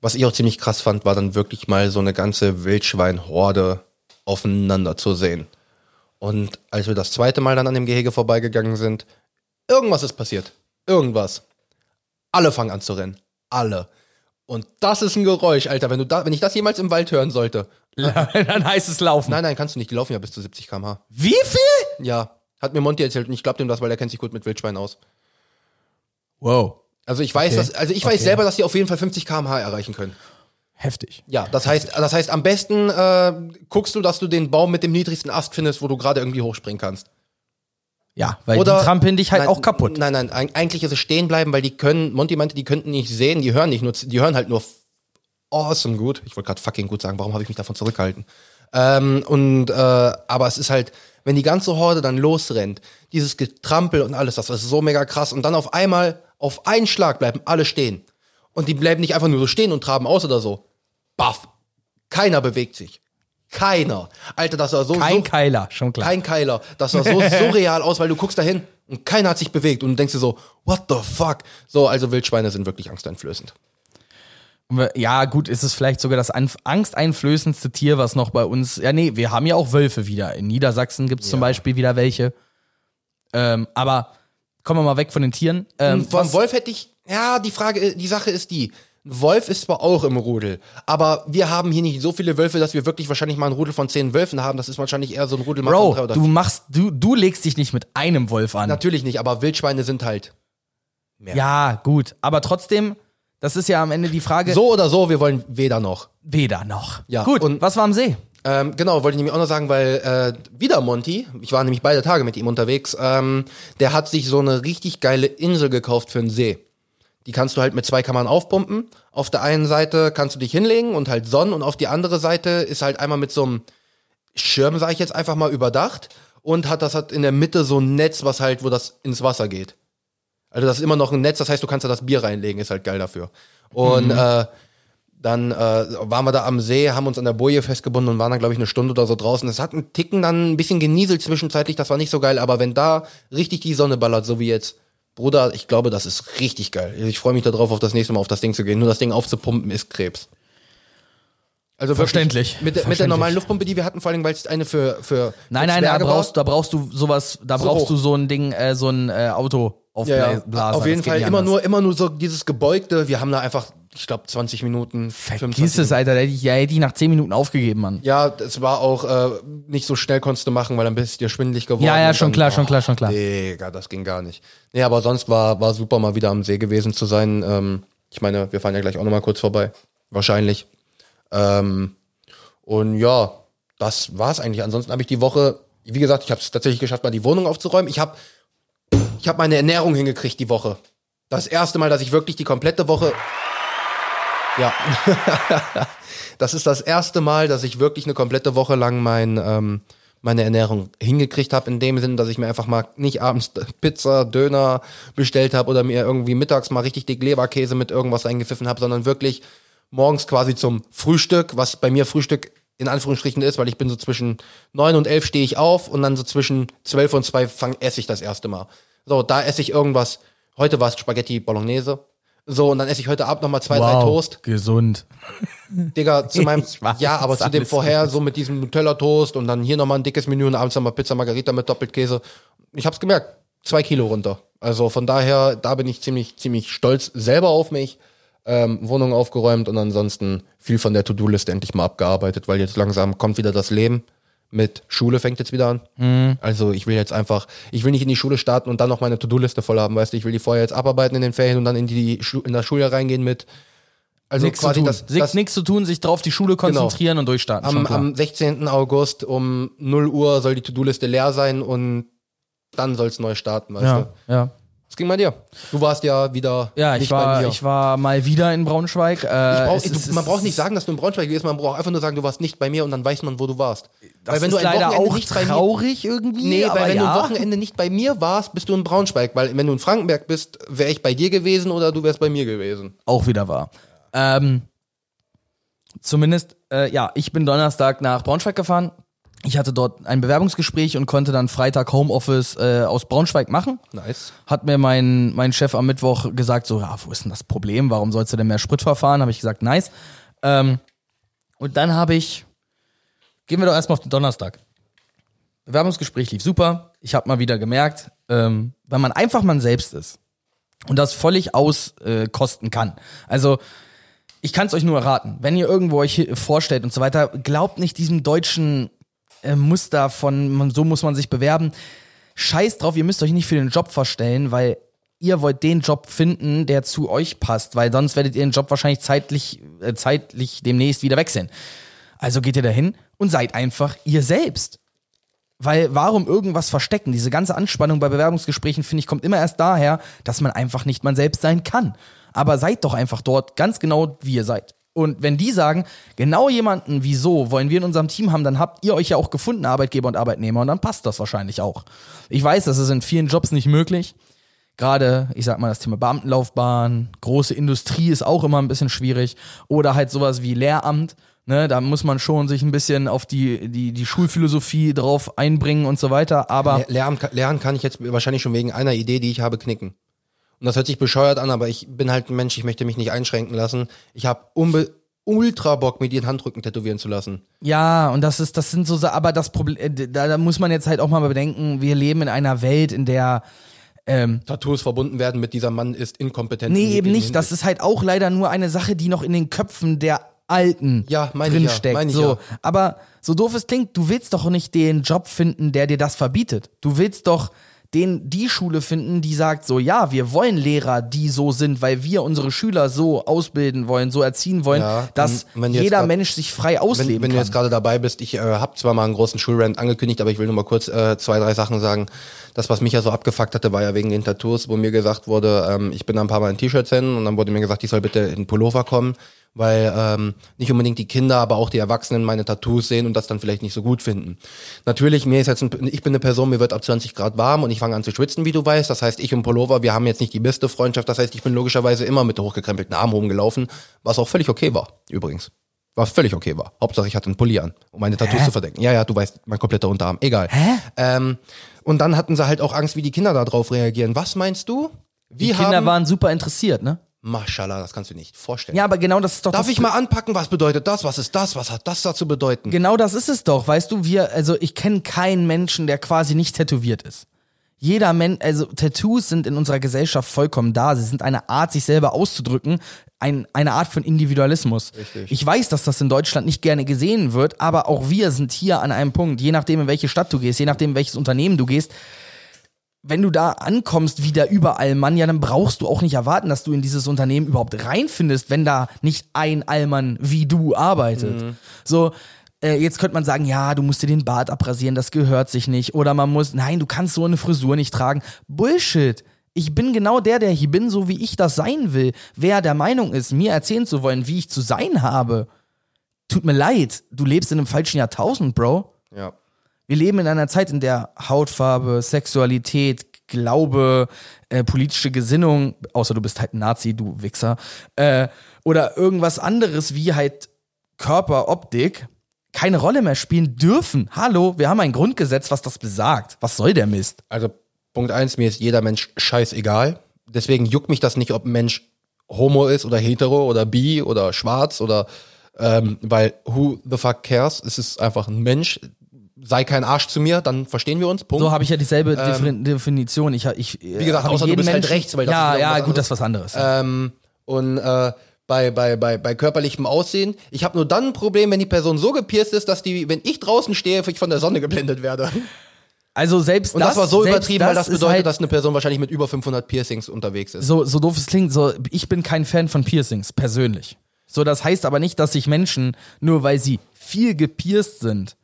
was ich auch ziemlich krass fand, war dann wirklich mal so eine ganze Wildschweinhorde aufeinander zu sehen. Und als wir das zweite Mal dann an dem Gehege vorbeigegangen sind, irgendwas ist passiert. Irgendwas. Alle fangen an zu rennen. Alle. Und das ist ein Geräusch, Alter. Wenn, du da, wenn ich das jemals im Wald hören sollte.
dann heißt es laufen.
Nein, nein, kannst du nicht. Die laufen ja bis zu 70 km/h.
Wie viel?
Ja. Hat mir Monty erzählt und ich glaube dem das, weil er kennt sich gut mit Wildschweinen aus.
Wow.
Also ich weiß, okay. dass, also ich weiß okay. selber, dass die auf jeden Fall 50 km/h erreichen können.
Heftig.
Ja, das heißt, das heißt, am besten äh, guckst du, dass du den Baum mit dem niedrigsten Ast findest, wo du gerade irgendwie hochspringen kannst.
Ja, weil Oder, die trampeln dich halt
nein,
auch kaputt.
Nein, nein, eigentlich ist es stehen bleiben, weil die können, Monty meinte, die könnten nicht sehen, die hören nicht nur, die hören halt nur awesome gut. Ich wollte gerade fucking gut sagen, warum habe ich mich davon zurückgehalten? Ähm, und äh, aber es ist halt, wenn die ganze Horde dann losrennt, dieses Getrampel und alles, das ist so mega krass. Und dann auf einmal, auf einen Schlag bleiben alle stehen. Und die bleiben nicht einfach nur so stehen und traben aus oder so. Baff. Keiner bewegt sich. Keiner. Alter, das war so.
Kein
so,
Keiler, schon klar.
Kein Keiler. Das sah so surreal aus, weil du guckst dahin und keiner hat sich bewegt und du denkst dir so, what the fuck? So, also Wildschweine sind wirklich angsteinflößend.
Ja, gut, ist es vielleicht sogar das angsteinflößendste Tier, was noch bei uns. Ja, nee, wir haben ja auch Wölfe wieder. In Niedersachsen gibt es ja. zum Beispiel wieder welche. Ähm, aber kommen wir mal weg von den Tieren. Ähm,
Vom Wolf hätte ich. Ja, die Frage, die Sache ist die. Wolf ist zwar auch im Rudel, aber wir haben hier nicht so viele Wölfe, dass wir wirklich wahrscheinlich mal ein Rudel von zehn Wölfen haben. Das ist wahrscheinlich eher so ein Rudel
Bro, von drei du machst, du, du legst dich nicht mit einem Wolf an.
Natürlich nicht, aber Wildschweine sind halt
mehr. Ja, gut, aber trotzdem, das ist ja am Ende die Frage.
So oder so, wir wollen weder noch.
Weder noch.
Ja.
Gut, und was war am See?
Ähm, genau, wollte ich nämlich auch noch sagen, weil äh, wieder Monty, ich war nämlich beide Tage mit ihm unterwegs, ähm, der hat sich so eine richtig geile Insel gekauft für einen See. Die kannst du halt mit zwei Kammern aufpumpen. Auf der einen Seite kannst du dich hinlegen und halt sonnen und auf die andere Seite ist halt einmal mit so einem Schirm, sage ich jetzt einfach mal, überdacht und hat das hat in der Mitte so ein Netz, was halt, wo das ins Wasser geht. Also das ist immer noch ein Netz, das heißt, du kannst da das Bier reinlegen, ist halt geil dafür. Und äh, dann äh, waren wir da am See, haben uns an der Boje festgebunden und waren dann, glaube ich, eine Stunde oder so draußen. Es hat einen Ticken dann ein bisschen genieselt zwischenzeitlich, das war nicht so geil, aber wenn da richtig die Sonne ballert, so wie jetzt, Bruder, ich glaube, das ist richtig geil. Ich freue mich darauf, auf das nächste Mal auf das Ding zu gehen. Nur das Ding aufzupumpen ist Krebs. Also
Verständlich.
Mit, der- mit der
Verständlich.
normalen Luftpumpe, die wir hatten, vor allem, weil es eine für, für
Nein, nein, da brauchst, da brauchst du sowas, da
So
brauchst
hoch.
du so ein Ding, äh, so ein äh, Auto
Ja, ja.
aufblasen.
Auf jeden Fall immer nur, immer nur so dieses gebeugte. Wir haben da einfach, ich glaube, 20 Minuten.
Vergiss es, Alter, da hätte ich, ja, hätte ich nach 10 Minuten aufgegeben, Mann.
Ja, das war auch äh, nicht so schnell konntest du machen, weil dann bist du dir schwindelig geworden.
Ja, ja, schon
dann,
klar, schon klar, schon klar.
Digga, das ging gar nicht. Nee, aber sonst war, war super, mal wieder am See gewesen zu sein. Ähm, ich meine, wir fahren ja gleich auch nochmal kurz vorbei. Wahrscheinlich. Ähm, und ja, das war's eigentlich. Ansonsten habe ich die Woche, wie gesagt, ich habe es tatsächlich geschafft, mal die Wohnung aufzuräumen. Ich habe ich hab meine Ernährung hingekriegt die Woche. Das erste Mal, dass ich wirklich die komplette Woche. Ja. das ist das erste Mal, dass ich wirklich eine komplette Woche lang mein, ähm, meine Ernährung hingekriegt habe, in dem Sinn, dass ich mir einfach mal nicht abends Pizza, Döner bestellt habe oder mir irgendwie mittags mal richtig dick Leberkäse mit irgendwas reingepfiffen habe, sondern wirklich morgens quasi zum Frühstück, was bei mir Frühstück in Anführungsstrichen ist, weil ich bin so zwischen neun und elf stehe ich auf und dann so zwischen zwölf und zwei fang, esse ich das erste Mal. So, da esse ich irgendwas. Heute war es Spaghetti Bolognese. So, und dann esse ich heute Abend nochmal zwei, drei Toast.
gesund.
Digga, zu meinem,
weiß,
ja, aber zu dem vorher so mit diesem Nutella-Toast und dann hier nochmal ein dickes Menü und abends nochmal Pizza Margarita mit Doppelkäse. Ich hab's gemerkt, zwei Kilo runter. Also von daher, da bin ich ziemlich, ziemlich stolz selber auf mich. Ähm, Wohnung aufgeräumt und ansonsten viel von der To-Do-Liste endlich mal abgearbeitet, weil jetzt langsam kommt wieder das Leben. Mit Schule fängt jetzt wieder an.
Mhm.
Also ich will jetzt einfach, ich will nicht in die Schule starten und dann noch meine To-Do-Liste voll haben, weißt du, ich will die vorher jetzt abarbeiten in den Ferien und dann in die Schu in das Schuljahr reingehen mit also
Nichts zu tun.
das,
Sich-
das,
Nichts zu tun, sich drauf die Schule konzentrieren und durchstarten.
am, am 16. August um 0 Uhr soll die To-Do-Liste leer sein und dann soll es neu starten, weißt
ja,
du.
ja.
Was ging bei dir? Du warst ja wieder
Ja, ich war, ich war mal wieder in Braunschweig. Äh,
brauch,
es
du,
ist-
man braucht nicht sagen, dass du in Braunschweig gewesen man braucht einfach nur sagen, du warst nicht bei mir und dann weiß man, wo du warst.
Das
weil wenn
ist
du ein
leider
Wochenende
auch
nicht bei mir
traurig irgendwie.
Nee,
aber
weil wenn
ja.
du ein Wochenende nicht bei mir warst, bist du in Braunschweig. Weil wenn du in Frankenberg bist, wäre ich bei dir gewesen oder du wärst bei mir gewesen.
auch wieder wahr. Ähm, zumindest, äh, ja, ich bin Donnerstag nach Braunschweig gefahren. Ich hatte dort ein Bewerbungsgespräch und konnte dann Freitag Homeoffice äh, aus Braunschweig machen.
Nice.
Hat mir mein, mein Chef am Mittwoch gesagt, so, ja, wo ist denn das Problem? Warum sollst du denn mehr Sprit verfahren? Habe ich gesagt, nice. Ähm, und dann habe ich, gehen wir doch erstmal auf den Donnerstag. Bewerbungsgespräch lief super. Ich habe mal wieder gemerkt, ähm, wenn man einfach man selbst ist und das völlig auskosten äh, kann. Also ich kann es euch nur erraten, wenn ihr irgendwo euch vorstellt und so weiter, glaubt nicht diesem deutschen äh, Muster von so muss man sich bewerben. Scheiß drauf, ihr müsst euch nicht für den Job verstellen, weil ihr wollt den Job finden, der zu euch passt, weil sonst werdet ihr den Job wahrscheinlich zeitlich, äh, zeitlich demnächst wieder wechseln. Also geht ihr dahin und seid einfach ihr selbst. Weil warum irgendwas verstecken? Diese ganze Anspannung bei Bewerbungsgesprächen, finde ich, kommt immer erst daher, dass man einfach nicht man selbst sein kann. Aber seid doch einfach dort ganz genau, wie ihr seid. Und wenn die sagen, genau jemanden wie so wollen wir in unserem Team haben, dann habt ihr euch ja auch gefunden, Arbeitgeber und Arbeitnehmer, und dann passt das wahrscheinlich auch. Ich weiß, das ist in vielen Jobs nicht möglich. Gerade, ich sag mal, das Thema Beamtenlaufbahn, große Industrie ist auch immer ein bisschen schwierig. Oder halt sowas wie Lehramt. Ne, da muss man schon sich ein bisschen auf die, die, die Schulphilosophie drauf einbringen und so weiter. Aber
Le- Lernen, ka- lernen kann ich jetzt wahrscheinlich schon wegen einer Idee, die ich habe, knicken. Und das hört sich bescheuert an, aber ich bin halt ein Mensch, ich möchte mich nicht einschränken lassen. Ich habe unbe ultra Bock, mir den Handrücken tätowieren zu lassen.
Ja, und das ist, das sind so, aber das Problem, da, da muss man jetzt halt auch mal bedenken, wir leben in einer Welt, in der, ähm,
Tattoos verbunden werden mit dieser Mann ist inkompetent. in
nee, eben nicht. Das ist halt auch leider nur eine Sache, die noch in den Köpfen der Alten
Ja, ja,
drinsteckt.
ich
so.
ja.
Aber so doof es klingt, du willst doch nicht den Job finden, der dir das verbietet. Du willst doch den die Schule finden, die sagt so, ja, wir wollen Lehrer, die so sind, weil wir unsere Schüler so ausbilden wollen, so erziehen wollen,
Ja,
dass
wenn du
jeder
grad-
Mensch sich frei ausleben
Wenn, wenn du
kann.
jetzt gerade dabei bist, ich äh, habe zwar mal einen großen Schulrand angekündigt, aber ich will nur mal kurz äh, zwei, drei Sachen sagen. Das, was mich ja so abgefuckt hatte, war ja wegen den Tattoos, wo mir gesagt wurde, ähm, ich bin da ein paar Mal in T-Shirts hin und dann wurde mir gesagt, ich soll bitte in Pullover kommen, weil ähm, nicht unbedingt die Kinder, aber auch die Erwachsenen meine Tattoos sehen und das dann vielleicht nicht so gut finden. Natürlich, mir ist jetzt ein, ich bin eine Person, mir wird ab 20 Grad warm und ich fange an zu schwitzen, wie du weißt. Das heißt, ich und Pullover, wir haben jetzt nicht die beste Freundschaft. Das heißt, ich bin logischerweise immer mit hochgekrempelten Armen rumgelaufen, was auch völlig okay war, übrigens. Was völlig okay war. Hauptsache, ich hatte einen Pulli an, um meine Tattoos
Hä?
zu verdecken. Ja, ja, du weißt, mein kompletter Unterarm. Egal. Ähm, und dann hatten sie halt auch Angst, wie die Kinder darauf reagieren. Was meinst du? Wie
die Kinder
haben,
waren super interessiert, ne?
Maschallah, das kannst du nicht vorstellen.
Ja, aber genau das ist doch
Darf ich mal anpacken, was bedeutet das? Was ist das? Was hat das da zu bedeuten?
Genau das ist es doch, weißt du, wir, also ich kenne keinen Menschen, der quasi nicht tätowiert ist. Jeder Mensch, also Tattoos sind in unserer Gesellschaft vollkommen da. Sie sind eine Art, sich selber auszudrücken, ein, eine Art von Individualismus.
Richtig.
Ich weiß, dass das in Deutschland nicht gerne gesehen wird, aber auch wir sind hier an einem Punkt, je nachdem, in welche Stadt du gehst, je nachdem, in welches Unternehmen du gehst, wenn du da ankommst, wie da überall Mann, ja, dann brauchst du auch nicht erwarten, dass du in dieses Unternehmen überhaupt reinfindest, wenn da nicht ein Allmann wie du arbeitet. So, äh, jetzt könnte man sagen, ja, du musst dir den Bart abrasieren, das gehört sich nicht. Oder man muss, nein, du kannst so eine Frisur nicht tragen. Bullshit. Ich bin genau der, der hier bin, so wie ich das sein will. Wer der Meinung ist, mir erzählen zu wollen, wie ich zu sein habe, tut mir leid, du lebst in einem falschen Jahrtausend, Bro.
Ja.
Wir leben in einer Zeit, in der Hautfarbe, Sexualität, Glaube, äh, politische Gesinnung, außer du bist halt Nazi, du Wichser, äh, oder irgendwas anderes wie halt Körper, Optik, keine Rolle mehr spielen dürfen. Hallo, wir haben ein Grundgesetz, was das besagt. Was soll der Mist?
Also Punkt eins, mir ist jeder Mensch scheißegal. Deswegen juckt mich das nicht, ob ein Mensch homo ist oder hetero oder bi oder schwarz oder ähm, weil who the fuck cares? Es ist einfach ein Mensch. Sei kein Arsch zu mir, dann verstehen wir uns. Punkt.
So habe ich ja dieselbe Defin- Definition. Ich, ich, wie
gesagt, außer du bist halt rechts, weil das
ja,
ist
ja, gut, das ist was anderes.
Ähm, und äh, bei, bei, bei, bei körperlichem Aussehen. Ich habe nur dann ein Problem, wenn die Person so gepierst ist, dass die, wenn ich draußen stehe, ich von der Sonne geblendet werde.
Also selbst
Und
das,
das, war so übertrieben, weil das
ist
bedeutet,
halt,
dass eine Person wahrscheinlich mit über 500 Piercings unterwegs ist.
so, so doof es klingt, so, ich bin kein Fan von Piercings, persönlich. So, das heißt aber nicht, dass ich Menschen, nur weil sie viel gepierst sind,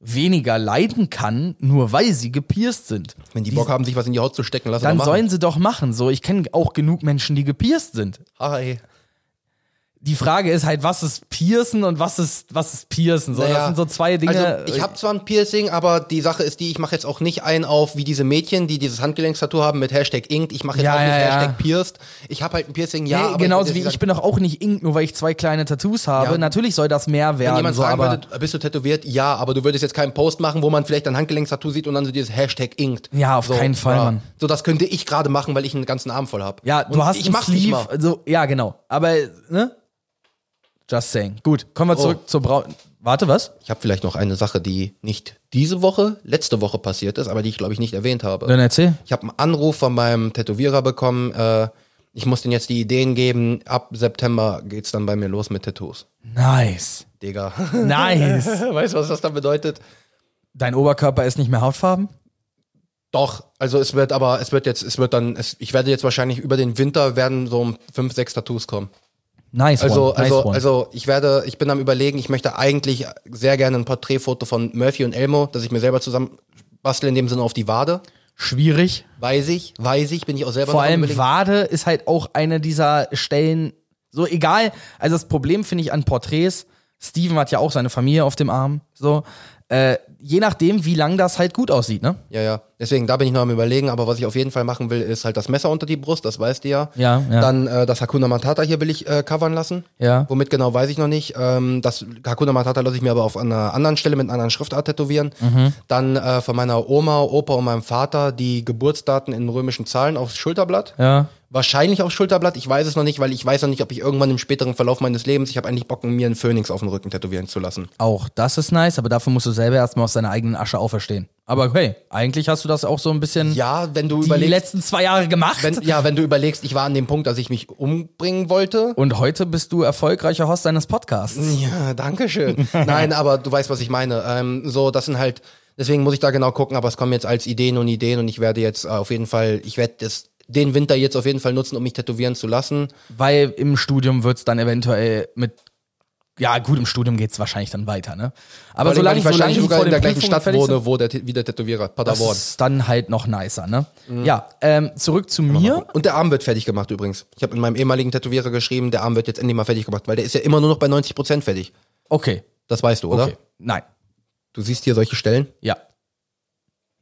weniger leiden kann, nur weil sie gepierst sind.
Wenn die Bock haben, sich was in die Haut zu stecken, lass
Dann sollen sie doch machen. So, ich kenne auch genug Menschen, die gepierst sind.
Hi.
Die Frage ist halt, was ist Piercen und was ist, was ist Piercen? So, das
Naja,
sind so zwei Dinge.
Also ich habe zwar ein Piercing, aber die Sache ist die, ich mache jetzt auch nicht ein auf wie diese Mädchen, die dieses Handgelenkstattoo haben mit Hashtag Inkt. Ich mache jetzt
Ja,
auch nicht
ja, ja.
Hashtag Pierced. Ich habe halt ein Piercing, ja.
nee,
aber
genauso
ich
wie ich bin doch auch nicht ink, nur weil ich zwei kleine Tattoos habe. Natürlich soll das mehr
Wenn
werden.
jemand
So,
fragen
aber
würde, bist du tätowiert? Ja, aber du würdest jetzt keinen Post machen, wo man vielleicht ein Handgelenkstattoo sieht und dann so dieses Hashtag Inkt.
Ja, auf
so,
keinen Fall. Mann.
So, das könnte ich gerade machen, weil ich einen ganzen Arm voll habe.
Ja, du hast
ich
ein
mach's nicht
Sleeve,
mal.
also ja, genau. Aber ne? Just saying. Gut, kommen wir
Oh.
zurück zur Braun. Warte, was?
Ich habe vielleicht noch eine Sache, die nicht diese Woche, letzte Woche passiert ist, aber die ich glaube ich nicht erwähnt habe.
Dann erzähl.
Ich habe einen Anruf von meinem Tätowierer bekommen. Äh, ich muss denen jetzt die Ideen geben. Ab September geht's dann bei mir los mit Tattoos.
Nice.
Digga.
Nice.
weißt du, was das dann bedeutet?
Dein Oberkörper ist nicht mehr hautfarben?
Doch, also es wird aber, es wird jetzt, es wird dann, es, ich werde jetzt wahrscheinlich über den Winter werden so fünf, sechs Tattoos kommen.
Nice
Also,
one. Nice
also,
one.
also ich werde, ich bin am überlegen, ich möchte eigentlich sehr gerne ein Porträtfoto von Murphy und Elmo, das ich mir selber zusammen bastel, in dem Sinne auf die Wade.
Schwierig.
Weiß ich, weiß ich, bin ich auch selber
Vor allem
überlegen.
Wade ist halt auch eine dieser Stellen, so egal, also das Problem finde ich an Porträts, Steven hat ja auch seine Familie auf dem Arm, so, äh, je nachdem, wie lang das halt gut aussieht, ne?
Ja, ja. Deswegen, da bin ich noch am überlegen, aber was ich auf jeden Fall machen will, ist halt das Messer unter die Brust, das weißt du ja.
Ja, ja.
Dann äh, das Hakuna Matata hier will ich äh, covern lassen.
Ja.
Womit genau weiß ich noch nicht. Ähm, das Hakuna Matata lasse ich mir aber auf einer anderen Stelle mit einer anderen Schriftart tätowieren.
Mhm.
Dann äh, von meiner Oma, Opa und meinem Vater die Geburtsdaten in römischen Zahlen aufs Schulterblatt.
Ja.
Wahrscheinlich aufs Schulterblatt, ich weiß es noch nicht, weil ich weiß noch nicht, ob ich irgendwann im späteren Verlauf meines Lebens, ich habe eigentlich Bock, mir einen Phönix auf den Rücken tätowieren zu lassen.
Auch das ist nice, aber dafür musst du selber erstmal aus deiner eigenen Asche auferstehen. Aber hey, eigentlich hast du das auch so ein bisschen
Ja, wenn du
die
überlegst,
letzten zwei Jahre gemacht.
wenn, ja, wenn du überlegst, ich war an dem Punkt, dass ich mich umbringen wollte.
und heute bist du erfolgreicher Host deines Podcasts.
Ja, danke schön. Nein, aber du weißt, was ich meine. Ähm, so, das sind halt, Deswegen muss ich da genau gucken, aber es kommen jetzt als Ideen und Ideen und ich werde jetzt äh, auf jeden Fall, ich werde das den Winter jetzt auf jeden Fall nutzen, um mich tätowieren zu lassen.
Weil im Studium wird's dann eventuell mit ja, gut, im Studium geht's wahrscheinlich dann weiter, ne? Aber
weil
solange,
ich wahrscheinlich sogar in der gleichen
Prüfungen
Stadt wohne, wo der, wie der Tätowierer,
das
Paderborn.
ist dann halt noch nicer, ne? Ja, ähm, zurück zu mir.
Und der Arm wird fertig gemacht übrigens. Ich habe in meinem ehemaligen Tätowierer geschrieben, der Arm wird jetzt endlich mal fertig gemacht, weil der ist ja immer nur noch bei 90% fertig.
Okay,
Das weißt du, oder?
okay. Nein.
Du siehst hier solche Stellen,
Ja.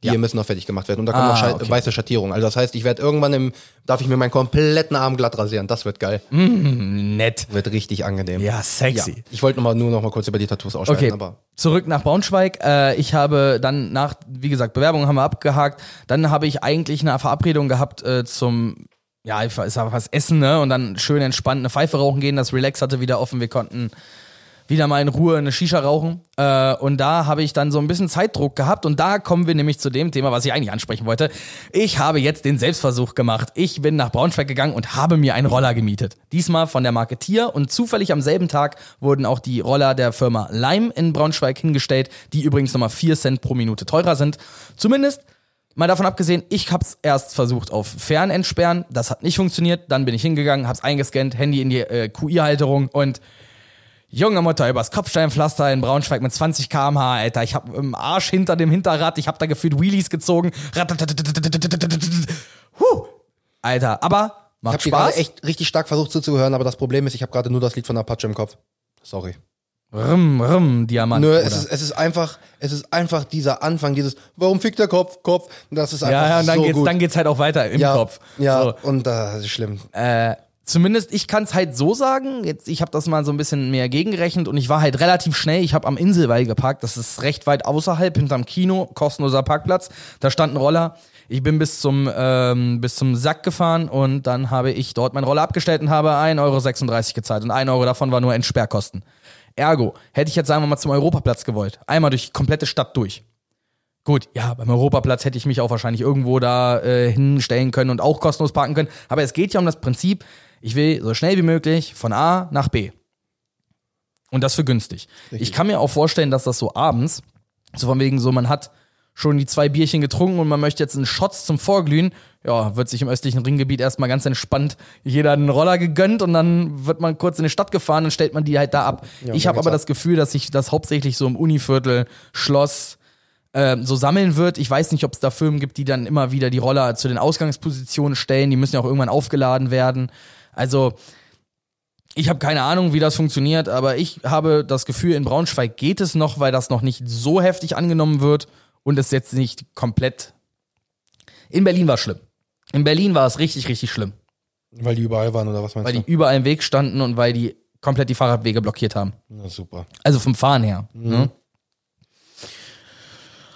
Die
Ja.
hier müssen noch fertig gemacht werden. Und da kommt
Ah,
noch
okay.
weiße Schattierung. Also das heißt, ich werde irgendwann im, darf ich mir meinen kompletten Arm glatt rasieren. Das wird geil.
Nett.
Wird richtig angenehm.
Ja,
Ja.
sexy.
Ich wollte noch mal, nur noch mal kurz über die Tattoos ausschalten,
Okay,
aber
zurück nach Braunschweig. Äh, ich habe dann nach, wie gesagt, Bewerbungen haben wir abgehakt. Dann habe ich eigentlich eine Verabredung gehabt äh, zum, ja, ich sag was essen, ne? Und dann schön entspannt eine Pfeife rauchen gehen. Das Relax hatte wieder offen. Wir konnten wieder mal in Ruhe eine Shisha rauchen. Äh, und da habe ich dann so ein bisschen Zeitdruck gehabt. Und da kommen wir nämlich zu dem Thema, was ich eigentlich ansprechen wollte. Ich habe jetzt den Selbstversuch gemacht. Ich bin nach Braunschweig gegangen und habe mir einen Roller gemietet. Diesmal von der Marke Tier. Und zufällig am selben Tag wurden auch die Roller der Firma Lime in Braunschweig hingestellt, die übrigens nochmal 4 Cent pro Minute teurer sind. Zumindest Mal davon abgesehen, ich hab's erst versucht auf Fernentsperren, das hat nicht funktioniert, dann bin ich hingegangen, hab's eingescannt, Handy in die äh, QI-Halterung und Junge Mutter, übers Kopfsteinpflaster in Braunschweig mit 20 km/h, Alter. Ich hab im Arsch hinter dem Hinterrad, ich hab da gefühlt Wheelies gezogen. Huh. Alter, aber
ich
macht
dir gerade
Spaß.
echt richtig stark versucht zuzuhören, aber das Problem ist, ich habe gerade nur das Lied von Apache im Kopf. Sorry.
Rum, rum, Diamant.
Nur es ist, es ist einfach, es ist einfach dieser Anfang, dieses, warum fickt der Kopf, Kopf? Das ist einfach
ja, ja, und dann
so
geht's,
gut.
dann geht's halt auch weiter im
ja,
Kopf.
Ja,
So.
und äh, das ist schlimm.
Äh, zumindest ich kann es halt so sagen, jetzt ich habe das mal so ein bisschen mehr gegengerechnet und ich war halt relativ schnell, ich habe am Inselweil geparkt, das ist recht weit außerhalb hinterm Kino, kostenloser Parkplatz, da stand ein Roller. Ich bin bis zum ähm, bis zum Sack gefahren und dann habe ich dort meinen Roller abgestellt und habe 1,36 Euro gezahlt und 1 Euro davon war nur Entsperrkosten. Ergo, hätte ich jetzt sagen wir mal zum Europaplatz gewollt, einmal durch die komplette Stadt durch. Gut, ja, beim Europaplatz hätte ich mich auch wahrscheinlich irgendwo da äh, hinstellen können und auch kostenlos parken können. Aber es geht ja um das Prinzip, ich will so schnell wie möglich von A nach B. Und das für günstig. Ich kann mir auch vorstellen, dass das so abends, so von wegen so, man hat schon die zwei Bierchen getrunken und man möchte jetzt einen Shots zum Vorglühen, ja, wird sich im östlichen Ringgebiet erstmal ganz entspannt jeder einen Roller gegönnt und dann wird man kurz in die Stadt gefahren und stellt man die halt da ab. ich
dann
habe aber
ab.
das Gefühl, dass sich das hauptsächlich so im Univiertel, Schloss, ähm, so sammeln wird. Ich weiß nicht, ob es da Firmen gibt, die dann immer wieder die Roller zu den Ausgangspositionen stellen. Die müssen ja auch irgendwann aufgeladen werden. Also ich habe keine Ahnung, wie das funktioniert, aber ich habe das Gefühl, in Braunschweig geht es noch, weil das noch nicht so heftig angenommen wird und es jetzt nicht komplett. In Berlin war es schlimm. In Berlin war es richtig, richtig schlimm,
Weil die überall waren oder was meinst
weil die
du?
überall im Weg standen und weil die komplett die Fahrradwege blockiert haben.
Na super.
Also vom Fahren her. Ne?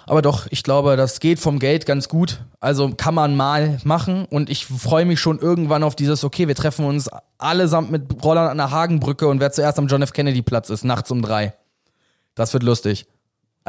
Aber doch, ich glaube, das geht vom Geld ganz gut. Also kann man mal machen und ich freue mich schon irgendwann auf dieses, okay, wir treffen uns allesamt mit Rollern an der Hagenbrücke und wer zuerst am John F. Kennedy Platz ist, nachts um drei. Das wird lustig.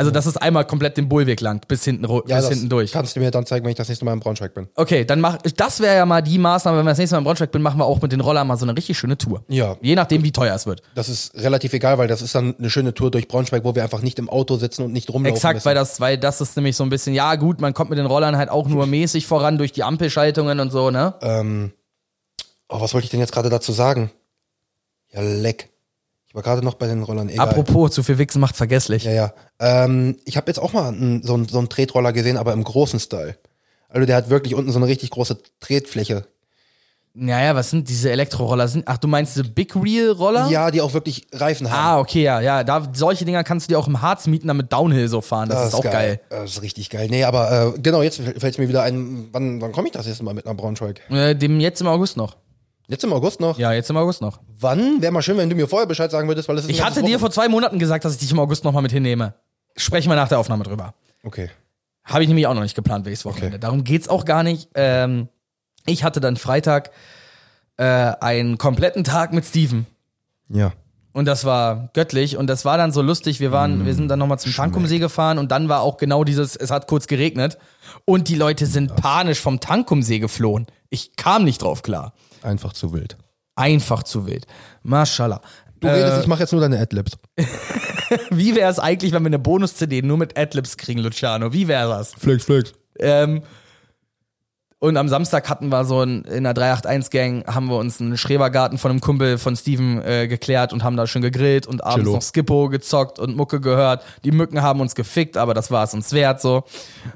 Also, das ist einmal komplett den Bullweg lang, bis hinten,
Ja,
bis
das
hinten durch.
kannst du mir dann zeigen, wenn ich das nächste Mal in Braunschweig bin.
Okay, dann mach, das wäre ja mal die Maßnahme, wenn wir das nächste Mal in Braunschweig bin, machen wir auch mit den Rollern mal so eine richtig schöne Tour.
Ja.
Je nachdem, wie teuer es wird.
Das ist relativ egal, weil das ist dann eine schöne Tour durch Braunschweig, wo wir einfach nicht im Auto sitzen und nicht rumlaufen
Exakt,
müssen.
weil das, weil das ist nämlich so ein bisschen, ja gut, man kommt mit den Rollern halt auch nur mäßig voran durch die Ampelschaltungen und so, ne?
Ähm, oh, was wollte ich denn jetzt gerade dazu sagen? Ja, leck. Ich war gerade noch bei den Rollern. Egal.
Apropos, zu viel Wichsen macht vergesslich.
Ja, ja. Ähm, ich habe jetzt auch mal einen, so, einen, so einen Tretroller gesehen, aber im großen Style. Also der hat wirklich unten so eine richtig große Tretfläche.
Naja, was sind diese Elektroroller? Sind, ach, du meinst diese Big Wheel Roller?
Ja, die auch wirklich Reifen haben.
Ah, okay, ja, ja. Da, solche Dinger kannst du dir auch im Harz mieten, damit Downhill so fahren. Das, ist auch geil.
Das ist richtig geil. Nee, aber äh, genau, jetzt fällt es mir wieder ein, wann, wann komme ich das erste Mal mit nach Braunschweig?
Äh, dem jetzt im August noch.
Jetzt im August noch?
Ja, jetzt im August noch.
Wann? Wäre mal schön, wenn du mir vorher Bescheid sagen würdest, weil es ist ein
Ich
ganzes
hatte dir vor zwei Monaten gesagt, dass ich dich im August nochmal mit hinnehme. Sprechen wir nach der Aufnahme drüber.
Okay.
Habe ich nämlich auch noch nicht geplant, welches Wochenende. Darum geht's auch gar nicht. Ähm, ich hatte dann Freitag äh, einen kompletten Tag mit Steven.
Ja.
Und das war göttlich und das war dann so lustig. Wir waren, wir sind dann nochmal zum Tankumsee gefahren und dann war auch genau dieses, es hat kurz geregnet und die Leute sind panisch vom Tankumsee geflohen. Ich kam nicht drauf klar.
Einfach zu wild.
Einfach zu wild. Mashallah.
Du redest, ich mache jetzt nur deine Adlibs.
Wie wäre es eigentlich, wenn wir eine Bonus-CD nur mit Adlibs kriegen, Luciano? Wie wäre das?
Flex, flex.
Ähm, und am Samstag hatten wir so ein, in der 381-Gang haben wir uns einen Schrebergarten von einem Kumpel von Steven äh, geklärt und haben da schön gegrillt und abends
Chillo.
noch Skippo gezockt und Mucke gehört. Die Mücken haben uns gefickt, aber das war es uns wert so.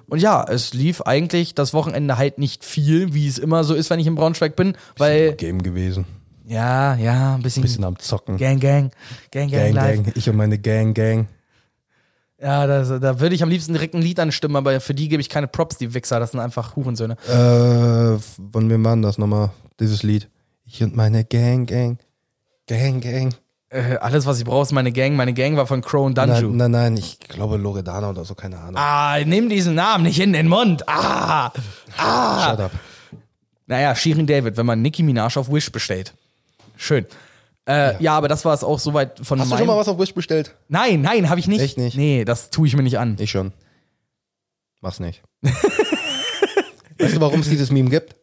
Und ja, es lief eigentlich das Wochenende halt nicht viel, wie es immer so ist, wenn ich in Braunschweig bin, weil
Game gewesen.
ja, ja, ein bisschen,
Bisschen am Zocken.
Gang, Gang, Gang, Gang,
Gang,
live.
Gang. Ich und meine Gang, Gang.
Ja, das, da würde ich am liebsten direkt ein Lied anstimmen, aber für die gebe ich keine Props, die Wichser, das sind einfach Hurensöhne.
Äh, von wem war das nochmal? Dieses Lied. Ich und meine Gang, Gang. Gang, Gang.
Äh, alles, was ich brauche, ist meine Gang. Meine Gang war von Crow und Danju.
Nein, nein, nein, ich glaube Loredana oder so, keine Ahnung.
Ah, nimm diesen Namen nicht in den Mund. Ah, ah.
Shut up.
Naja, Shirin David, wenn man Nicki Minaj auf Wish bestellt. Schön. Äh, ja. aber das war es auch soweit von
Hast du schon mal was auf Wish bestellt?
Nein, nein, habe ich nicht.
Echt nicht?
Nee, das tue ich mir nicht an.
Ich schon. Mach's nicht. weißt du, warum es dieses Meme gibt?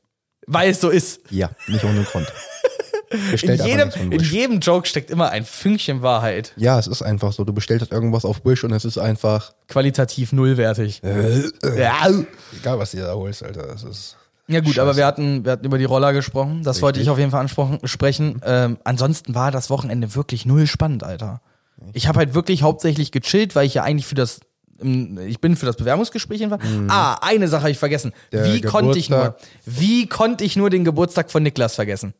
Weil es so ist.
Ja, nicht ohne Grund.
In jedem, in jedem Joke steckt immer ein Fünkchen Wahrheit.
Ja, es ist einfach so. Du bestellst irgendwas auf Wish und es ist einfach.
Qualitativ nullwertig.
Äh,
Ja.
egal, was du da holst, Alter. Es ist.
Ja gut, aber wir hatten, wir hatten über die Roller gesprochen. Das wollte ich auf jeden Fall ansprechen. sprechen. Ähm, ansonsten war das Wochenende wirklich null spannend, Alter. Ich habe halt wirklich hauptsächlich gechillt, weil ich ja eigentlich für das ich bin für das Bewerbungsgespräch hinfahren. Ah, eine Sache habe ich vergessen.
Mhm. Der
wie konnte ich nur,
Geburtstag.
wie konnte ich nur den Geburtstag von Niklas vergessen?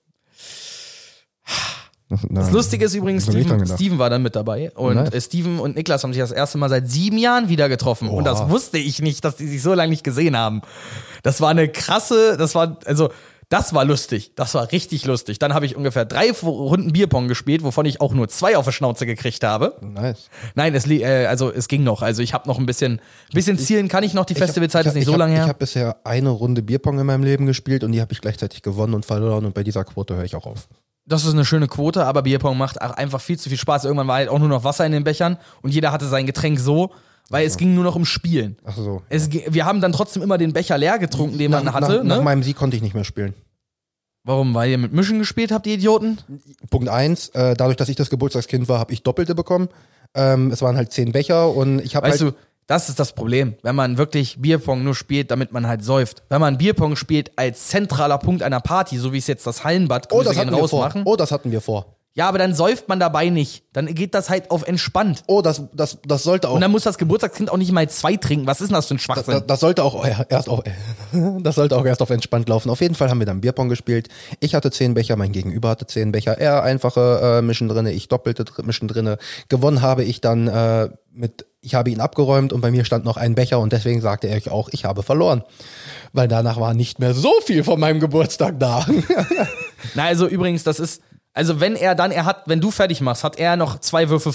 Das Lustige ist übrigens,
ich
Steven. Steven war dann mit dabei und
Nice.
äh, Steven und Niklas haben sich das erste Mal seit sieben Jahren wieder getroffen und das
Oha.
wusste ich nicht, dass die sich so lange nicht gesehen haben. Das war eine krasse, das war, also, das war lustig. Das war richtig lustig. Dann habe ich ungefähr drei Runden Bierpong gespielt, wovon ich auch nur zwei auf die Schnauze gekriegt habe.
Nice.
Nein, es, äh, also, es ging noch. Also, ich habe noch ein bisschen, bisschen zielen kann ich noch. Die Festivalzeit ist nicht so lange
Ich
her.
habe bisher eine Runde Bierpong in meinem Leben gespielt und die habe ich gleichzeitig gewonnen und verloren und bei dieser Quote höre ich auch auf.
Das ist eine schöne Quote, aber Bierpong macht auch einfach viel zu viel Spaß. Irgendwann war halt auch nur noch Wasser in den Bechern und jeder hatte sein Getränk so, weil es ging nur noch um Spielen.
Ach so.
Es, wir haben dann trotzdem immer den Becher leer getrunken, den man
nach,
hatte.
nach, nach
ne?
meinem Sieg konnte ich nicht mehr spielen.
Warum? Weil ihr mit Mischen gespielt habt, die Idioten?
Punkt eins, äh, dadurch, dass ich das Geburtstagskind war, habe ich Doppelte bekommen. Ähm, es waren halt zehn Becher und ich habe halt.
du, das ist das Problem, wenn man wirklich Bierpong nur spielt, damit man halt säuft. Wenn man Bierpong spielt als zentraler Punkt einer Party, so wie es jetzt das Hallenbad
oh,
Grüße
das
gehen
hatten wir vor. Oh, das hatten wir vor.
Ja, aber dann säuft man dabei nicht. Dann geht das halt auf entspannt.
Oh, das, das, das sollte auch.
Und dann muss das Geburtstagskind auch nicht mal zwei trinken. Was ist denn das für ein Schwachsinn?
Das, das sollte auch erst auf, das sollte auch erst auf entspannt laufen. Auf jeden Fall haben wir dann Bierpong gespielt. Ich hatte zehn Becher, mein Gegenüber hatte zehn Becher. Er einfache äh, Mischen drinne, ich doppelte Mischen drinne. Gewonnen habe ich dann äh, mit, ich habe ihn abgeräumt und bei mir stand noch ein Becher und deswegen sagte er auch, ich habe verloren. Weil danach war nicht mehr so viel von meinem Geburtstag da.
Na, also übrigens, das ist, also wenn er dann, er hat, wenn du fertig machst, hat er noch zwei Würfe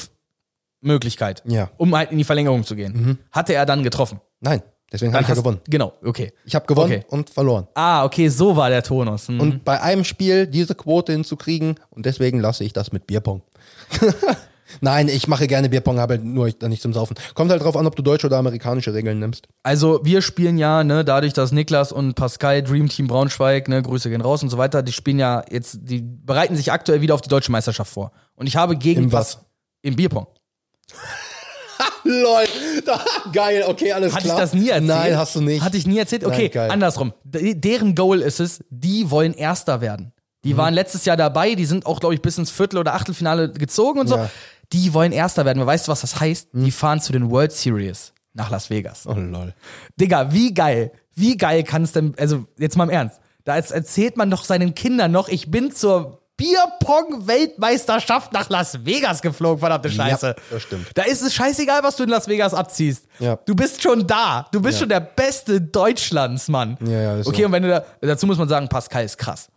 Möglichkeit,
Ja. Mhm.
um halt in die Verlängerung zu gehen. Hatte er dann getroffen.
Nein, deswegen habe ich ja gewonnen.
Genau, okay.
Ich habe gewonnen
Okay.
und verloren.
Ah, okay, so war der Tonus. Hm.
Und bei einem Spiel diese Quote hinzukriegen und deswegen lasse ich das mit Bierpong. Nein, ich mache gerne Bierpong, aber nur dann nicht zum Saufen. Kommt halt drauf an, ob du deutsche oder amerikanische Regeln nimmst.
Also wir spielen ja, ne, dadurch, dass Niklas und Pascal, Dream Team Braunschweig, ne, Grüße gehen raus und so weiter, die spielen ja jetzt, die bereiten sich aktuell wieder auf die deutsche Meisterschaft vor. Und ich habe gegen
Im was?
Im Bierpong.
Lol, geil, okay, alles
Hatte
klar.
ich das nie erzählt?
Nein, hast du nicht.
Hatte ich nie erzählt? Okay,
Nein,
andersrum. D deren Goal ist es, die wollen Erster werden. Die
Mhm.
waren letztes Jahr dabei, die sind auch, glaube ich, bis ins Viertel- oder Achtelfinale gezogen und so.
Ja.
Die wollen Erster werden. Aber weißt du, was das heißt? Die fahren zu den World Series nach Las Vegas.
Oh lol.
Digga, wie geil, wie geil kann es denn, also jetzt mal im Ernst, da erzählt man doch seinen Kindern noch, ich bin zur Bierpong-Weltmeisterschaft nach Las Vegas geflogen, verdammte Scheiße.
das stimmt.
Da ist es scheißegal, was du in Las Vegas abziehst.
Ja.
Du bist schon da. Du bist
Ja.
schon der Beste Deutschlands, Mann.
Ja, ja, ist
Okay,
so.
und wenn du da, dazu muss man sagen, Pascal ist krass.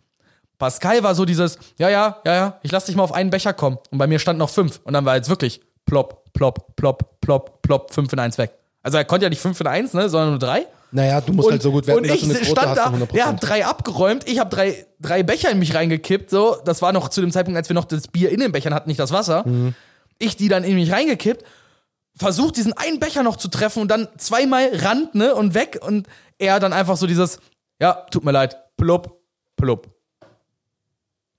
Pascal war so dieses, ja, ja, ja, ja, ich lass dich mal auf einen Becher kommen. Und bei mir stand noch fünf. Und dann war jetzt wirklich plopp, plopp, plopp, plopp, plopp, fünf in eins weg. Also er konnte ja nicht fünf in eins, ne, sondern nur drei.
Naja, du musst halt so gut werden,
und
dass
ich
du eine Quote
stand
hast
da,
100%.
der hat drei abgeräumt, ich habe drei, drei Becher in mich reingekippt, so. Das war noch zu dem Zeitpunkt, als wir noch das Bier in den Bechern hatten, nicht das Wasser.
Mhm.
Ich die dann in mich reingekippt, versucht diesen einen Becher noch zu treffen und dann zweimal Rand, ne, und weg und er dann einfach so dieses, ja, tut mir leid, plupp, plupp.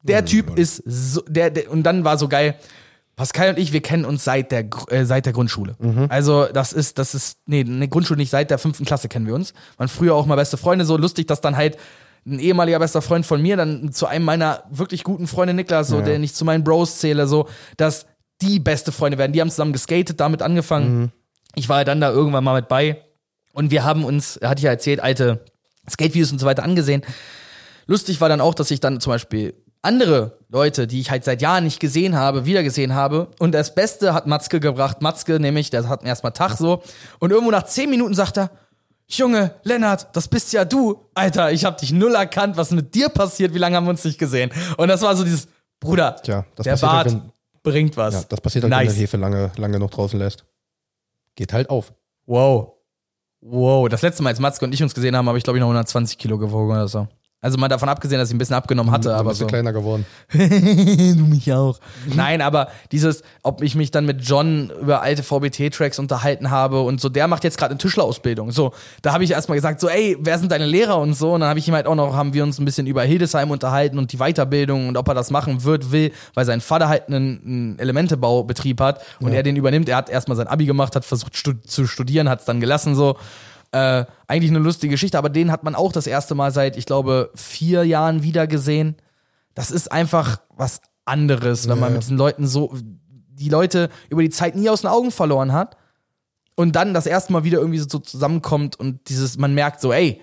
Mhm.
Der Typ ist so, der, der, und dann war so geil, Pascal und ich, wir kennen uns seit der, äh, seit der Grundschule. Also das ist, das ist, nee, eine Grundschule nicht, seit der fünften Klasse kennen wir uns. Waren früher auch mal beste Freunde, so lustig, dass dann halt ein ehemaliger bester Freund von mir dann zu einem meiner wirklich guten Freunde Niklas, so, der nicht zu meinen Bros zähle, so, dass die beste Freunde werden. Die haben zusammen geskatet, damit angefangen. Ich war ja dann da irgendwann mal mit bei. Und wir haben uns, hatte ich ja erzählt, alte Skate-Videos und so weiter angesehen. Lustig war dann auch, dass ich dann zum Beispiel andere Leute, die ich halt seit Jahren nicht gesehen habe, wieder gesehen habe. Und das Beste hat Matzke gebracht. Matzke nämlich, der hat mir erstmal Tag so. Und irgendwo nach zehn Minuten sagt er, Junge, Lennart, das bist ja du. Alter, ich hab dich null erkannt. Was mit dir passiert? Wie lange haben wir uns nicht gesehen? Und das war so dieses, Bruder,
Tja,
der
halt,
Bart
wenn-
bringt was.
Ja, das passiert halt, wenn
nice.
du Hefe lange, lange noch draußen lässt. Geht halt auf.
Wow. Wow. Das letzte Mal, als Matzke und ich uns gesehen haben, habe ich, glaube ich, noch 120 Kilo gewogen oder so. Also mal davon abgesehen, dass ich ein bisschen abgenommen hatte,
Ein
aber
bisschen
so.
kleiner geworden.
du mich auch. Nein, aber dieses, ob ich mich dann mit John über alte VBT-Tracks unterhalten habe und so, der macht jetzt gerade eine Tischlerausbildung. So, da habe ich erstmal gesagt, so, ey, wer sind deine Lehrer und so. Und dann habe ich ihm halt auch noch, haben wir uns ein bisschen über Hildesheim unterhalten und die Weiterbildung und ob er das machen wird, will, weil sein Vater halt einen, einen Elementebaubetrieb hat und er den übernimmt. Er hat erstmal sein Abi gemacht, hat versucht stu zu studieren, hat es dann gelassen so. Äh, eigentlich eine lustige Geschichte, aber den hat man auch das erste Mal seit, ich glaube, vier Jahren wieder gesehen. Das ist einfach was anderes, wenn man
Ja.
mit diesen Leuten so, die Leute über die Zeit nie aus den Augen verloren hat und dann das erste Mal wieder irgendwie so zusammenkommt und dieses, man merkt so, ey,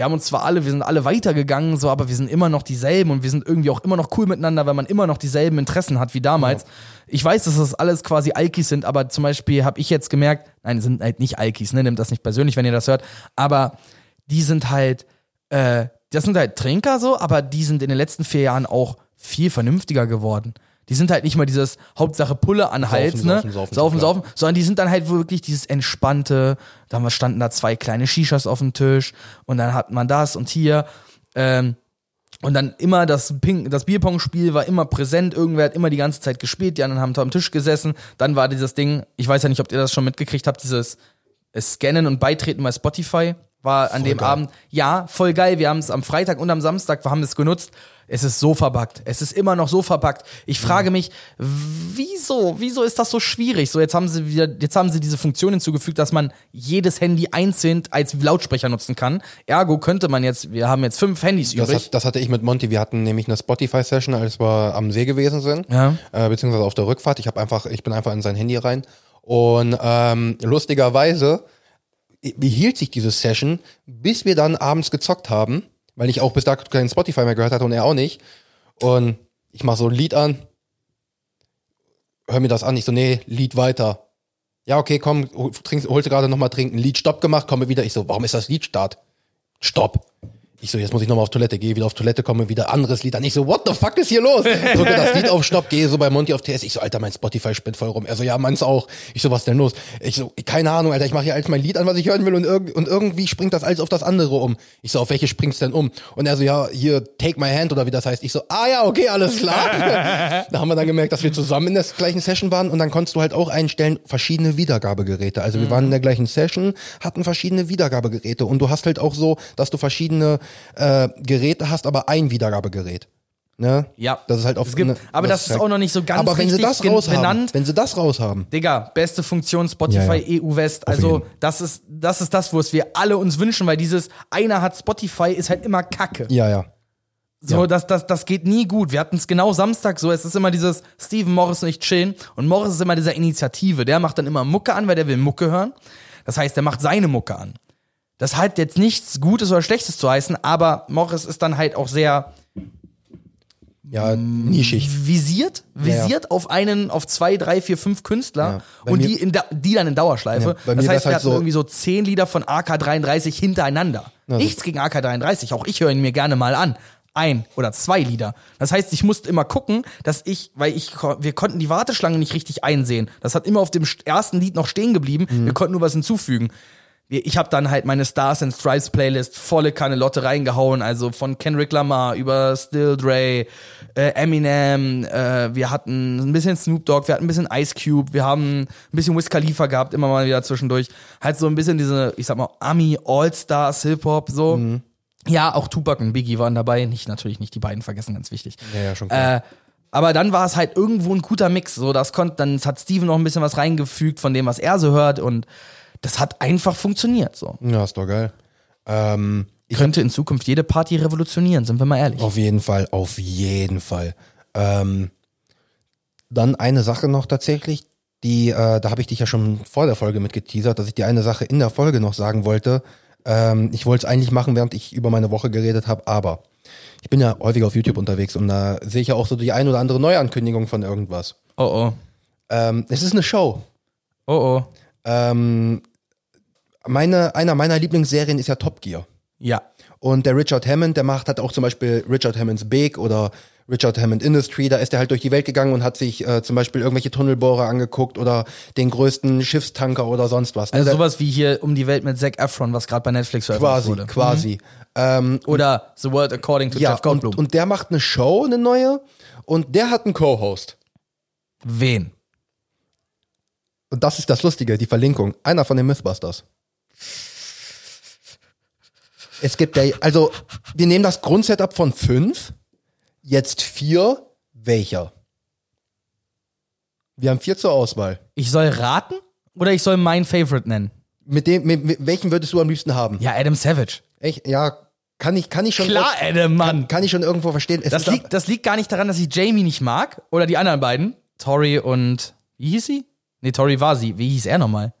wir haben uns zwar alle, wir sind alle weitergegangen, so, aber wir sind immer noch dieselben und wir sind irgendwie auch immer noch cool miteinander, weil man immer noch dieselben Interessen hat wie damals. Ich weiß, dass das alles quasi Alkis sind, aber zum Beispiel habe ich jetzt gemerkt, nein, sind halt nicht Alkis, ne, nehmt das nicht persönlich, wenn ihr das hört, aber die sind halt, äh, das sind halt Trinker so, aber die sind in den letzten vier Jahren auch viel vernünftiger geworden. Die sind halt nicht mal dieses Hauptsache Pulle an Hals,
Saufen,
ne?
saufen, saufen,
saufen, saufen, sondern die sind dann halt wirklich dieses entspannte, da standen da zwei kleine Shishas auf dem Tisch und dann hat man das und hier, ähm, und dann immer das Ping, das Bierpong-Spiel war immer präsent, irgendwer hat immer die ganze Zeit gespielt, die anderen haben da am Tisch gesessen, dann war dieses Ding, ich weiß ja nicht, ob ihr das schon mitgekriegt habt, dieses Scannen und Beitreten bei Spotify war an dem
geil.
Abend, ja, voll geil, wir haben es am Freitag und am Samstag, wir haben es genutzt, es ist so verpackt, es ist immer noch so verpackt. Ich frage mich, wieso, wieso ist das so schwierig? So, jetzt haben sie wieder, jetzt haben sie diese Funktion hinzugefügt, dass man jedes Handy einzeln als Lautsprecher nutzen kann. Ergo könnte man jetzt, wir haben jetzt fünf Handys
Das,
übrig.
hat, das hatte ich mit Monty. Wir hatten nämlich eine Spotify-Session, als wir am See gewesen sind,
Ja.
äh, beziehungsweise auf der Rückfahrt. Ich habe einfach, ich bin einfach in sein Handy rein und ähm, lustigerweise behielt sich diese Session, bis wir dann abends gezockt haben, weil ich auch bis dato keinen Spotify mehr gehört hatte und er auch nicht. Und ich mach so ein Lied an, hör mir das an. Ich so, nee, Lied weiter. Ja, okay, komm, hol- trinkst, holst du gerade nochmal trinken. Lied Stopp gemacht, komme wieder. Ich so, warum ist das Lied Start? Stopp. Ich so, jetzt muss ich nochmal auf Toilette, gehe wieder auf Toilette, komme wieder anderes Lied an. Ich so, what the fuck ist hier los? Drücke das Lied auf Stopp, gehe so bei Monty auf TS. Ich so, Alter, mein Spotify spinnt voll rum. Er so, ja, meins auch. Ich so, was denn los? Ich so, keine Ahnung, Alter, ich mache hier als mein Lied an, was ich hören will und, irg und irgendwie springt das alles auf das andere um. Ich so, auf welche springt's denn um? Und er so, ja, hier, take my hand oder wie das heißt. Ich so, ah ja, okay, alles klar. da haben wir dann gemerkt, dass wir zusammen in der gleichen Session waren und dann konntest du halt auch einstellen, verschiedene Wiedergabegeräte. Also wir waren in der gleichen Session, hatten verschiedene Wiedergabegeräte und du hast halt auch so, dass du verschiedene äh, Geräte hast, aber ein Wiedergabegerät. Ne?
Ja.
Das ist halt auf
gibt- aber das ist auch noch nicht so ganz
Aber wenn sie das raushaben,
benannt.
wenn sie das raushaben,
Digga, beste Funktion Spotify
Ja, ja.
EU West. Also das ist das ist das, wo es wir alle uns wünschen, weil dieses einer hat Spotify ist halt immer Kacke.
ja, ja.
So,
Ja.
das, das, das geht nie gut. Wir hatten es genau Samstag so. Es ist immer dieses Steven Morris nicht chillen. Und Morris ist immer dieser Initiative. Der macht dann immer Mucke an, weil der will Mucke hören. Das heißt, der macht seine Mucke an. Das hat jetzt nichts Gutes oder Schlechtes zu heißen, aber Morris ist dann halt auch sehr
Ja, nischig.
visiert,
Ja, ja.
visiert auf einen, auf zwei, drei, vier, fünf Künstler
Ja.
Und die, in die dann in Dauerschleife.
Ja,
das heißt, wir
halt
hatten
so-
irgendwie so zehn Lieder von AK33 hintereinander. Nichts gegen AK33, auch ich höre ihn mir gerne mal an. Ein oder zwei Lieder. Das heißt, ich musste immer gucken, dass ich, weil ich, wir konnten die Warteschlange nicht richtig einsehen. Das hat immer auf dem st- ersten Lied noch stehen geblieben.
Mhm.
Wir konnten nur was hinzufügen. Ich habe dann halt meine Stars and Stripes Playlist volle Kanne Lotte reingehauen, also von Kendrick Lamar über Still Dre, äh, Eminem, äh, wir hatten ein bisschen Snoop Dogg, wir hatten ein bisschen Ice Cube, wir haben ein bisschen Wiz Khalifa gehabt, immer mal wieder zwischendurch. Halt so ein bisschen diese, ich sag mal, Ami All-Stars Hip-Hop so.
Mhm.
Ja, auch Tupac und Biggie waren dabei, nicht natürlich nicht die beiden vergessen, ganz wichtig.
Ja, ja, schon klar.
Äh, Aber dann war es halt irgendwo ein guter Mix. So, das konnte, dann hat Steven noch ein bisschen was reingefügt von dem, was er so hört und das hat einfach funktioniert. So.
Ja, ist doch geil. Ähm,
Könnte in Zukunft jede Party revolutionieren, sind wir mal ehrlich.
Auf jeden Fall, auf jeden Fall. Ähm, dann eine Sache noch tatsächlich, die, äh, da habe ich dich ja schon vor der Folge mit geteasert, dass ich dir eine Sache in der Folge noch sagen wollte. Ähm, ich wollte es eigentlich machen, während ich über meine Woche geredet habe, aber ich bin ja häufig auf YouTube unterwegs und da sehe ich ja auch so die ein oder andere Neuankündigung von irgendwas.
Oh oh.
Ähm, es ist eine Show.
Oh oh.
Ähm, meine, einer meiner Lieblingsserien ist ja Top Gear.
Ja.
Und der Richard Hammond, der macht, hat auch zum Beispiel Richard Hammonds Big oder Richard Hammond Industry, da ist er halt durch die Welt gegangen und hat sich äh, zum Beispiel irgendwelche Tunnelbohrer angeguckt oder den größten Schiffstanker oder sonst was.
Also
Der-
sowas wie hier um die Welt mit Zac Efron, was gerade bei Netflix veröffentlicht
quasi,
wurde. Mhm.
quasi. Ähm,
Oder The World According to
ja,
Jeff Goldblum.
und, und der macht eine Show, eine neue, und der hat einen Co-Host.
Wen?
Und das ist das Lustige, die Verlinkung. Einer von den Mythbusters. Es gibt ja, also, wir nehmen das Grundsetup von fünf, jetzt vier, welcher? Wir haben vier zur Auswahl.
Ich soll raten oder ich soll meinen Favorite nennen?
Mit dem, mit, mit welchen würdest du am liebsten haben?
Ja, Adam Savage.
Echt? Ja, kann ich, kann ich schon.
Klar, Adam, Mann.
Kann ich schon irgendwo verstehen. Es
Das
ab-
liegt, das liegt gar nicht daran, dass ich Jamie nicht mag oder die anderen beiden. Tori und. Wie hieß sie? Nee, Tori war sie. Wie hieß er nochmal?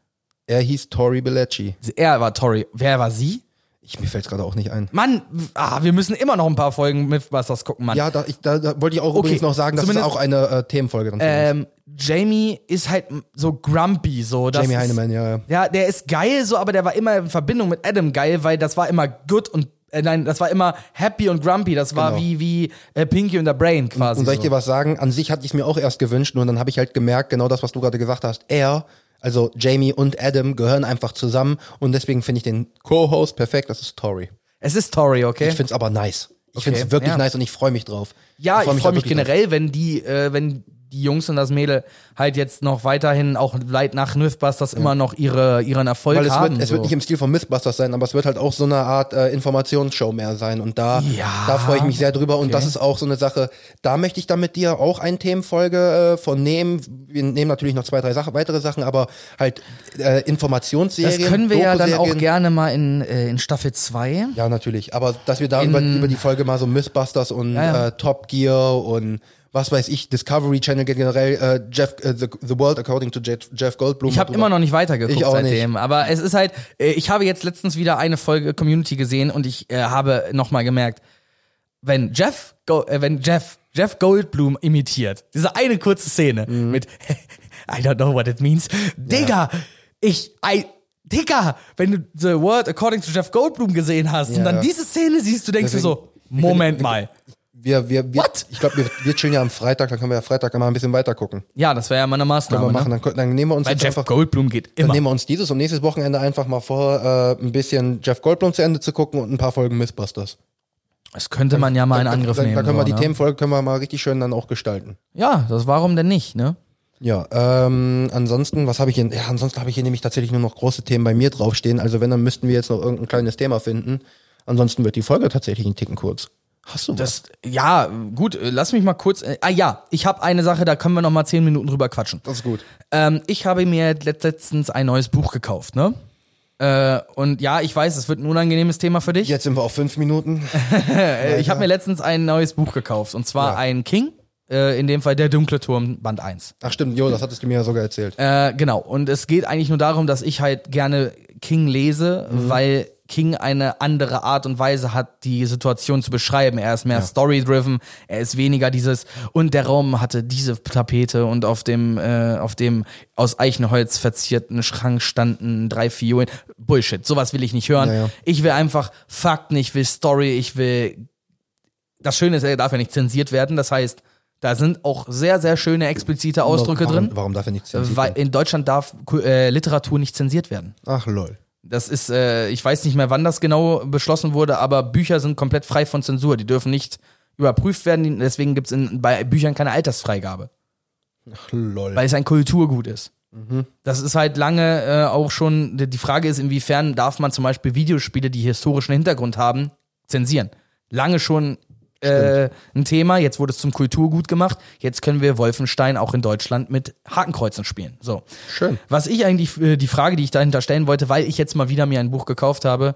Er hieß Tori Bellacci.
Er war Tori. Wer war sie?
Ich, mir fällt gerade auch nicht ein.
Mann, ah, wir müssen immer noch ein paar Folgen Mythbusters gucken, Mann.
Ja, da, ich, da, da wollte ich auch
Okay,
übrigens noch sagen, das ist
zumindest-
auch eine äh, Themenfolge. Dann
ähm, Jamie ist halt so grumpy, so.
Jamie Heinemann, ja, ja.
Ja, der ist geil so, aber der war immer in Verbindung mit Adam geil, weil das war immer good und äh, nein, das war immer happy und grumpy. Das war
Genau.
wie wie äh, Pinky und der Brain quasi.
Und soll ich
so.
dir was sagen? An sich hatte ich es mir auch erst gewünscht, nur dann habe ich halt gemerkt, genau das, was du gerade gesagt hast. Er, also Jamie und Adam gehören einfach zusammen und deswegen finde ich den Co-Host perfekt, das ist Tori.
es ist Tori, okay?
Ich finde es aber nice. Ich
Okay,
finde es wirklich
ja.
nice und ich freue mich drauf.
ja, ich
freu
freue mich,
da wirklich
generell, wenn die äh, wenn die Jungs und das Mädel halt jetzt noch weiterhin auch weit nach Mythbusters immer noch ihre ihren Erfolg
Weil es,
haben.
wird, es
so.
wird nicht im Stil von Mythbusters sein, aber es wird halt auch so eine Art äh, Informationsshow mehr sein. Und da,
Ja,
da freue ich mich sehr drüber. Und
okay.
das ist auch so eine Sache, da möchte ich dann mit dir auch eine Themenfolge äh, von nehmen. Wir nehmen natürlich noch zwei, drei Sachen, weitere Sachen, aber halt äh,
das
Informationsserien.
können wir ja dann auch gerne mal in, äh, in Staffel 2.
Ja, natürlich. Aber dass wir da über, über die Folge mal so Mythbusters und
Ja, ja.
Äh, Top Gear und was weiß ich, Discovery Channel generell, äh, Jeff, äh, the, the World According to Jeff, Jeff Goldblum.
Ich habe immer noch nicht weitergeguckt
Ich auch
seitdem, aber es ist halt, äh, ich habe jetzt letztens wieder eine Folge Community gesehen und ich äh, habe nochmal gemerkt, wenn Jeff, Go äh, wenn Jeff, Jeff Goldblum imitiert, diese eine kurze Szene
Mhm.
mit I don't know what it means, Digga, ich, I, Digga, wenn du The World According to Jeff Goldblum gesehen hast und
Ja.
dann diese Szene siehst, du denkst dir so, Moment mal.
Wir, wir, wir,
What?
Ich glaube, wir, wir chillen ja am Freitag, dann können wir ja Freitag mal ein bisschen weiter gucken.
Ja, das wäre ja mal eine
Können
Maßnahme.
wir machen.
Ne?
Dann, dann nehmen wir uns
Weil
jetzt
Jeff
einfach,
Goldblum geht
dann
immer.
nehmen wir uns dieses und nächstes Wochenende einfach mal vor, äh, ein bisschen Jeff Goldblum zu Ende zu gucken und ein paar Folgen Mythbusters.
Das könnte man ja mal in Angriff
dann,
nehmen.
Dann können wir
so,
die
ne?
Themenfolge können wir mal richtig schön dann auch gestalten.
Ja, das warum denn nicht, ne?
Ja, ähm, ansonsten, was habe ich hier? Ja, ansonsten habe ich hier nämlich tatsächlich nur noch große Themen bei mir draufstehen. Also wenn, dann müssten wir jetzt noch irgendein kleines Thema finden. Ansonsten wird die Folge tatsächlich ein Ticken kurz. Hast du was?
Das, ja, gut, äh, lass mich mal kurz. Äh, ah ja, ich habe eine Sache, da können wir noch mal zehn Minuten drüber quatschen.
Das ist gut.
Ähm, ich habe mir let- letztens ein neues Buch gekauft, ne? Äh, und ja, ich weiß, es wird ein unangenehmes Thema für dich.
Jetzt sind wir auf fünf Minuten.
Äh, ich habe mir letztens ein neues Buch gekauft und zwar
Ja.
ein King, äh, in dem Fall der dunkle Turm Band 1.
Ach stimmt, Jo, das hattest du mir ja sogar erzählt.
Äh, genau, und es geht eigentlich nur darum, dass ich halt gerne King lese, weil King eine andere Art und Weise hat, die Situation zu beschreiben. Er ist mehr story-driven, er ist weniger dieses, und der Raum hatte diese Tapete und auf dem, äh, auf dem aus Eichenholz verzierten Schrank standen drei Fiolen. Bullshit, sowas will ich nicht hören.
Ja, ja.
Ich will einfach Fakten, ich will Story, ich will das Schöne ist, er darf ja nicht zensiert werden. Das heißt, da sind auch sehr, sehr schöne explizite Ausdrücke
warum,
drin.
Warum darf er nicht zensiert
Weil
werden?
in Deutschland darf äh, Literatur nicht zensiert werden.
Ach lol.
Das ist, äh, ich weiß nicht mehr, wann das genau beschlossen wurde, aber Bücher sind komplett frei von Zensur. Die dürfen nicht überprüft werden. Deswegen gibt es bei Büchern keine Altersfreigabe,
Ach lol.
weil es ein Kulturgut ist. Das ist halt lange äh, auch schon, die Frage ist, inwiefern darf man zum Beispiel Videospiele, die historischen Hintergrund haben, zensieren. Lange schon äh, ein Thema. Jetzt wurde es zum Kulturgut gemacht. Jetzt können wir Wolfenstein auch in Deutschland mit Hakenkreuzen spielen. So.
Schön.
Was ich eigentlich, äh, die Frage, die ich dahinter stellen wollte, weil ich jetzt mal wieder mir ein Buch gekauft habe,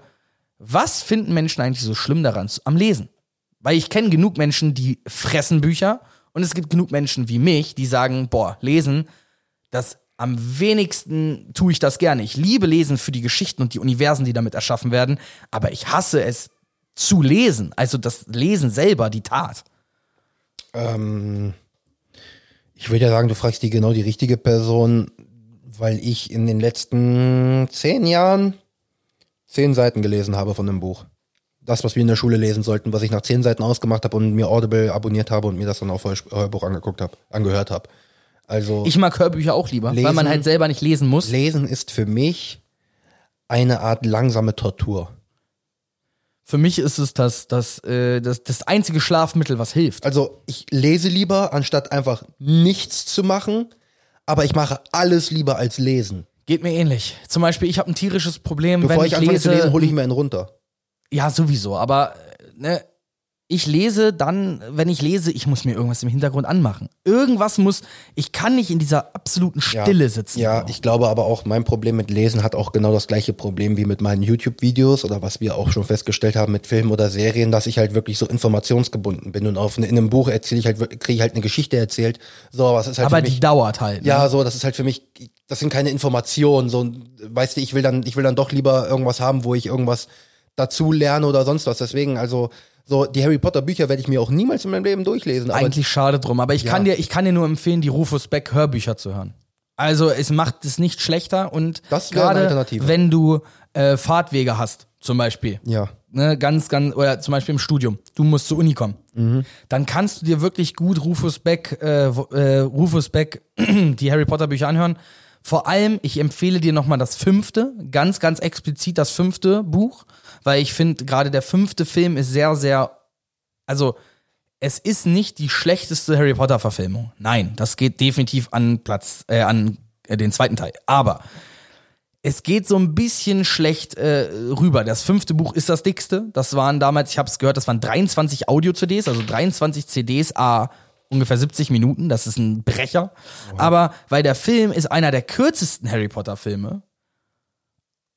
was finden Menschen eigentlich so schlimm daran am Lesen? Weil ich kenne genug Menschen, die fressen Bücher und es gibt genug Menschen wie mich, die sagen, boah, lesen, das am wenigsten tue ich das gerne. Ich liebe Lesen für die Geschichten und die Universen, die damit erschaffen werden, aber ich hasse es zu lesen, also das Lesen selber, die Tat.
Ähm, ich würde ja sagen, du fragst die genau die richtige Person, weil ich in den letzten zehn Jahren zehn Seiten gelesen habe von einem Buch. Das, was wir in der Schule lesen sollten, was ich nach zehn Seiten ausgemacht habe und mir Audible abonniert habe und mir das dann auf Hör- Hörbuch angeguckt habe, angehört habe. Also
Ich mag Hörbücher auch lieber, weil
Lesen-
man halt selber nicht lesen muss.
Lesen ist für mich eine Art langsame Tortur.
Für mich ist es das, das, äh, das, das einzige Schlafmittel, was hilft.
Also ich lese lieber, anstatt einfach nichts zu machen, aber ich mache alles lieber als lesen.
Geht mir ähnlich. Zum Beispiel, ich habe ein tierisches Problem,
Bevor
wenn
ich,
ich,
anfange
lese.
zu lesen, hole ich mir einen runter.
Ja, sowieso. Aber äh, ne, ich lese dann, wenn ich lese, ich muss mir irgendwas im Hintergrund anmachen. Irgendwas muss, ich kann nicht in dieser absoluten Stille sitzen.
Ja, ich glaube aber auch, mein Problem mit Lesen hat auch genau das gleiche Problem wie mit meinen YouTube-Videos oder was wir auch schon festgestellt haben mit Filmen oder Serien, dass ich halt wirklich so informationsgebunden bin und auf eine, in einem Buch erzähle ich halt, kriege ich halt eine Geschichte erzählt. So, aber es ist halt
aber
für
die
mich,
dauert halt. Ne?
ja, so, das ist halt für mich, das sind keine Informationen, so, weißt du, ich will dann, ich will dann doch lieber irgendwas haben, wo ich irgendwas dazu lerne oder sonst was. Deswegen, also, so, die Harry Potter Bücher werde ich mir auch niemals in meinem Leben durchlesen.
Eigentlich schade drum. Aber ich
Ja.
kann dir, ich kann dir nur empfehlen, die Rufus Beck Hörbücher zu hören. Also es macht es nicht schlechter und gerade wenn du äh, Fahrtwege hast, zum Beispiel.
ja.
ne, ganz, ganz, oder zum Beispiel im Studium, du musst zur Uni kommen,
Mhm.
dann kannst du dir wirklich gut Rufus Beck, äh, äh, Rufus Beck, die Harry Potter Bücher anhören. Vor allem, ich empfehle dir nochmal das fünfte, ganz, ganz explizit das fünfte Buch, weil ich finde, gerade der fünfte Film ist sehr, sehr, also, es ist nicht die schlechteste Harry Potter Verfilmung. Nein, das geht definitiv an Platz, äh, an äh, den zweiten Teil. Aber es geht so ein bisschen schlecht äh, rüber. Das fünfte Buch ist das dickste. Das waren damals, ich habe es gehört, das waren 23 Audio-CDs, also 23 CDs, a ungefähr 70 Minuten. Das ist ein Brecher. Aber weil der Film ist einer der kürzesten Harry Potter-Filme,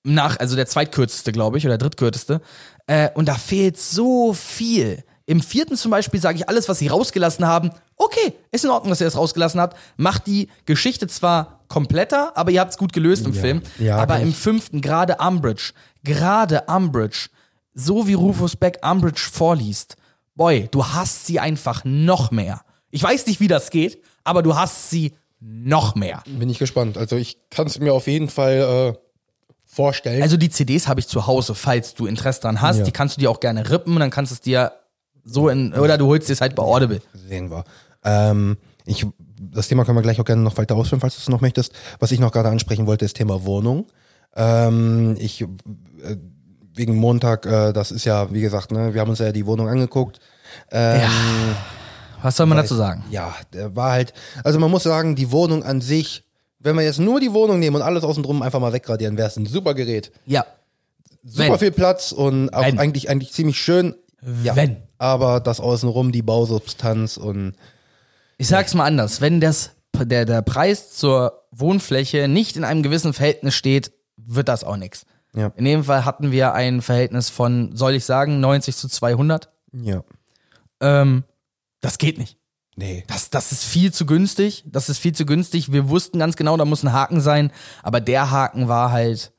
nach, also der zweitkürzeste, glaube ich, oder drittkürzeste. Äh, und da fehlt so viel. Im vierten zum Beispiel sage ich alles, was sie rausgelassen haben. Okay, ist in Ordnung, dass ihr das rausgelassen habt. Macht die Geschichte zwar kompletter, aber ihr habt es gut gelöst im Film.
Ja,
aber im fünften, gerade Umbridge, gerade Umbridge, so wie Rufus Beck Umbridge vorliest, boy, du hast sie einfach noch mehr. Ich weiß nicht, wie das geht, aber du hast sie noch mehr.
Bin ich gespannt. Also ich kann es mir auf jeden Fall äh, vorstellen.
Also die CDs habe ich zu Hause, falls du Interesse daran hast.
Ja.
Die kannst du dir auch gerne rippen und dann kannst du es dir so in, oder du holst dir es halt bei Audible.
sehen wir. Ähm, ich, das Thema können wir gleich auch gerne noch weiter ausführen, falls du es noch möchtest. Was ich noch gerade ansprechen wollte, ist Thema Wohnung. Ähm, ich, äh, wegen Montag, äh, das ist ja, wie gesagt, ne, wir haben uns ja die Wohnung angeguckt. Ähm,
Ja. Was soll man dazu sagen?
Ja, der war halt, also man muss sagen, die Wohnung an sich, wenn wir jetzt nur die Wohnung nehmen und alles außen drum einfach mal wegradieren, wäre es ein super Gerät.
Ja.
Super
Wenn.
viel Platz und auch
Wenn.
eigentlich, eigentlich ziemlich schön. Ja.
Wenn.
Aber das außenrum, die Bausubstanz und
Ich sag's mal anders. Wenn das, der, der Preis zur Wohnfläche nicht in einem gewissen Verhältnis steht, wird das auch nichts.
Ja.
In dem Fall hatten wir ein Verhältnis von, soll ich sagen, 90 zu 200.
ja.
Ähm, das geht nicht.
Nee.
Das, das ist viel zu günstig. Das ist viel zu günstig. Wir wussten ganz genau, da muss ein Haken sein. Aber der Haken war halt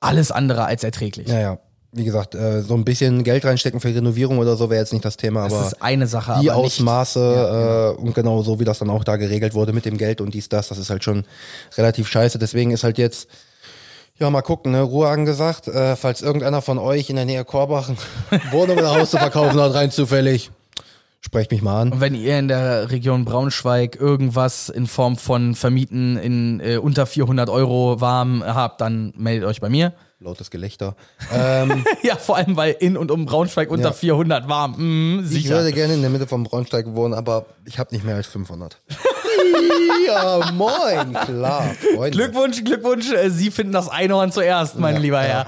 alles andere als erträglich.
Ja, ja. Wie gesagt, äh, so ein bisschen Geld reinstecken für Renovierung oder so wäre jetzt nicht das Thema,
das
aber
ist eine Sache,
die
aber nicht.
Ausmaße äh, und genau so, wie das dann auch da geregelt wurde mit dem Geld und dies, das, das ist halt schon relativ scheiße. Deswegen ist halt jetzt, ja, mal gucken, ne, Ruhe angesagt, äh, falls irgendeiner von euch in der Nähe Korbach eine Wohnung oder Haus zu verkaufen hat, rein zufällig, sprecht mich mal an.
Und wenn ihr in der Region Braunschweig irgendwas in Form von Vermieten in äh, unter 400 Euro warm habt, dann meldet euch bei mir.
Lautes Gelächter. Ähm,
ja, vor allem, weil in und um Braunschweig unter
Ja.
400 warm. Mm,
ich würde gerne in der Mitte vom Braunsteig wohnen, aber ich habe nicht mehr als 500. ja, moin, klar, Freunde.
Glückwunsch, Glückwunsch. äh, Sie finden das Einhorn zuerst, mein
Ja,
lieber
ja.
Herr.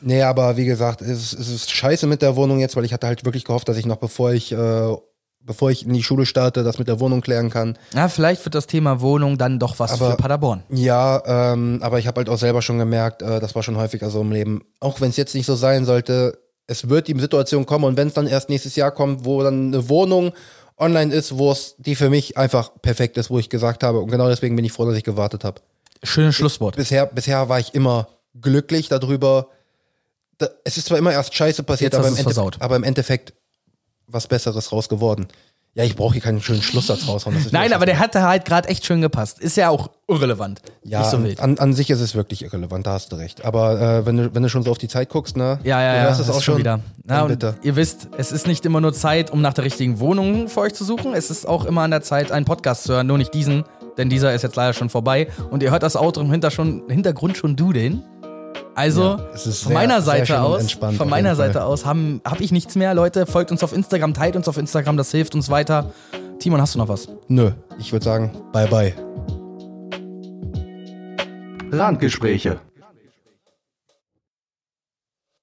Nee, aber wie gesagt, es, es ist scheiße mit der Wohnung jetzt, weil ich hatte halt wirklich gehofft, dass ich noch bevor ich, äh, bevor ich in die Schule starte, das mit der Wohnung klären kann.
Ja, vielleicht wird das Thema Wohnung dann doch was
Aber-
für Paderborn.
Ja, ähm, aber ich habe halt auch selber schon gemerkt, äh, das war schon häufiger so im Leben. Auch wenn es jetzt nicht so sein sollte, es wird die Situation kommen und wenn es dann erst nächstes Jahr kommt, wo dann eine Wohnung online ist, wo es die für mich einfach perfekt ist, wo ich gesagt habe und genau deswegen bin ich froh, dass ich gewartet habe.
Schönes Schlusswort.
Bisher, bisher war ich immer glücklich darüber. Da, es ist zwar immer erst Scheiße passiert, aber im, aber im Endeffekt was Besseres raus geworden. Ja, ich brauche hier keinen schönen Schlusssatz raushauen.
Nein, aber der hatte halt gerade echt schön gepasst. Ist ja auch irrelevant.
Ja,
so
an, an sich ist es wirklich irrelevant, da hast du recht. Aber äh, wenn, du, wenn du schon so auf die Zeit guckst, ne?
Ja, ja, ja. das
auch
ist schon
schon
wieder. Na,
bitte.
ihr wisst, es ist nicht immer nur Zeit, um nach der richtigen Wohnung für euch zu suchen. Es ist auch immer an der Zeit, einen Podcast zu hören. Nur nicht diesen, denn dieser ist jetzt leider schon vorbei. Und ihr hört das Auto im Hinter schon, Hintergrund schon dudeln. Also
Ja, es ist
von
sehr-
meiner
sehr
Seite aus, von meiner. Seite aus habe hab ich nichts mehr, Leute. Folgt uns auf Instagram, teilt uns auf Instagram, das hilft uns weiter. Timon, hast du noch was?
Nö, ich würde sagen, bye bye.
Randgespräche.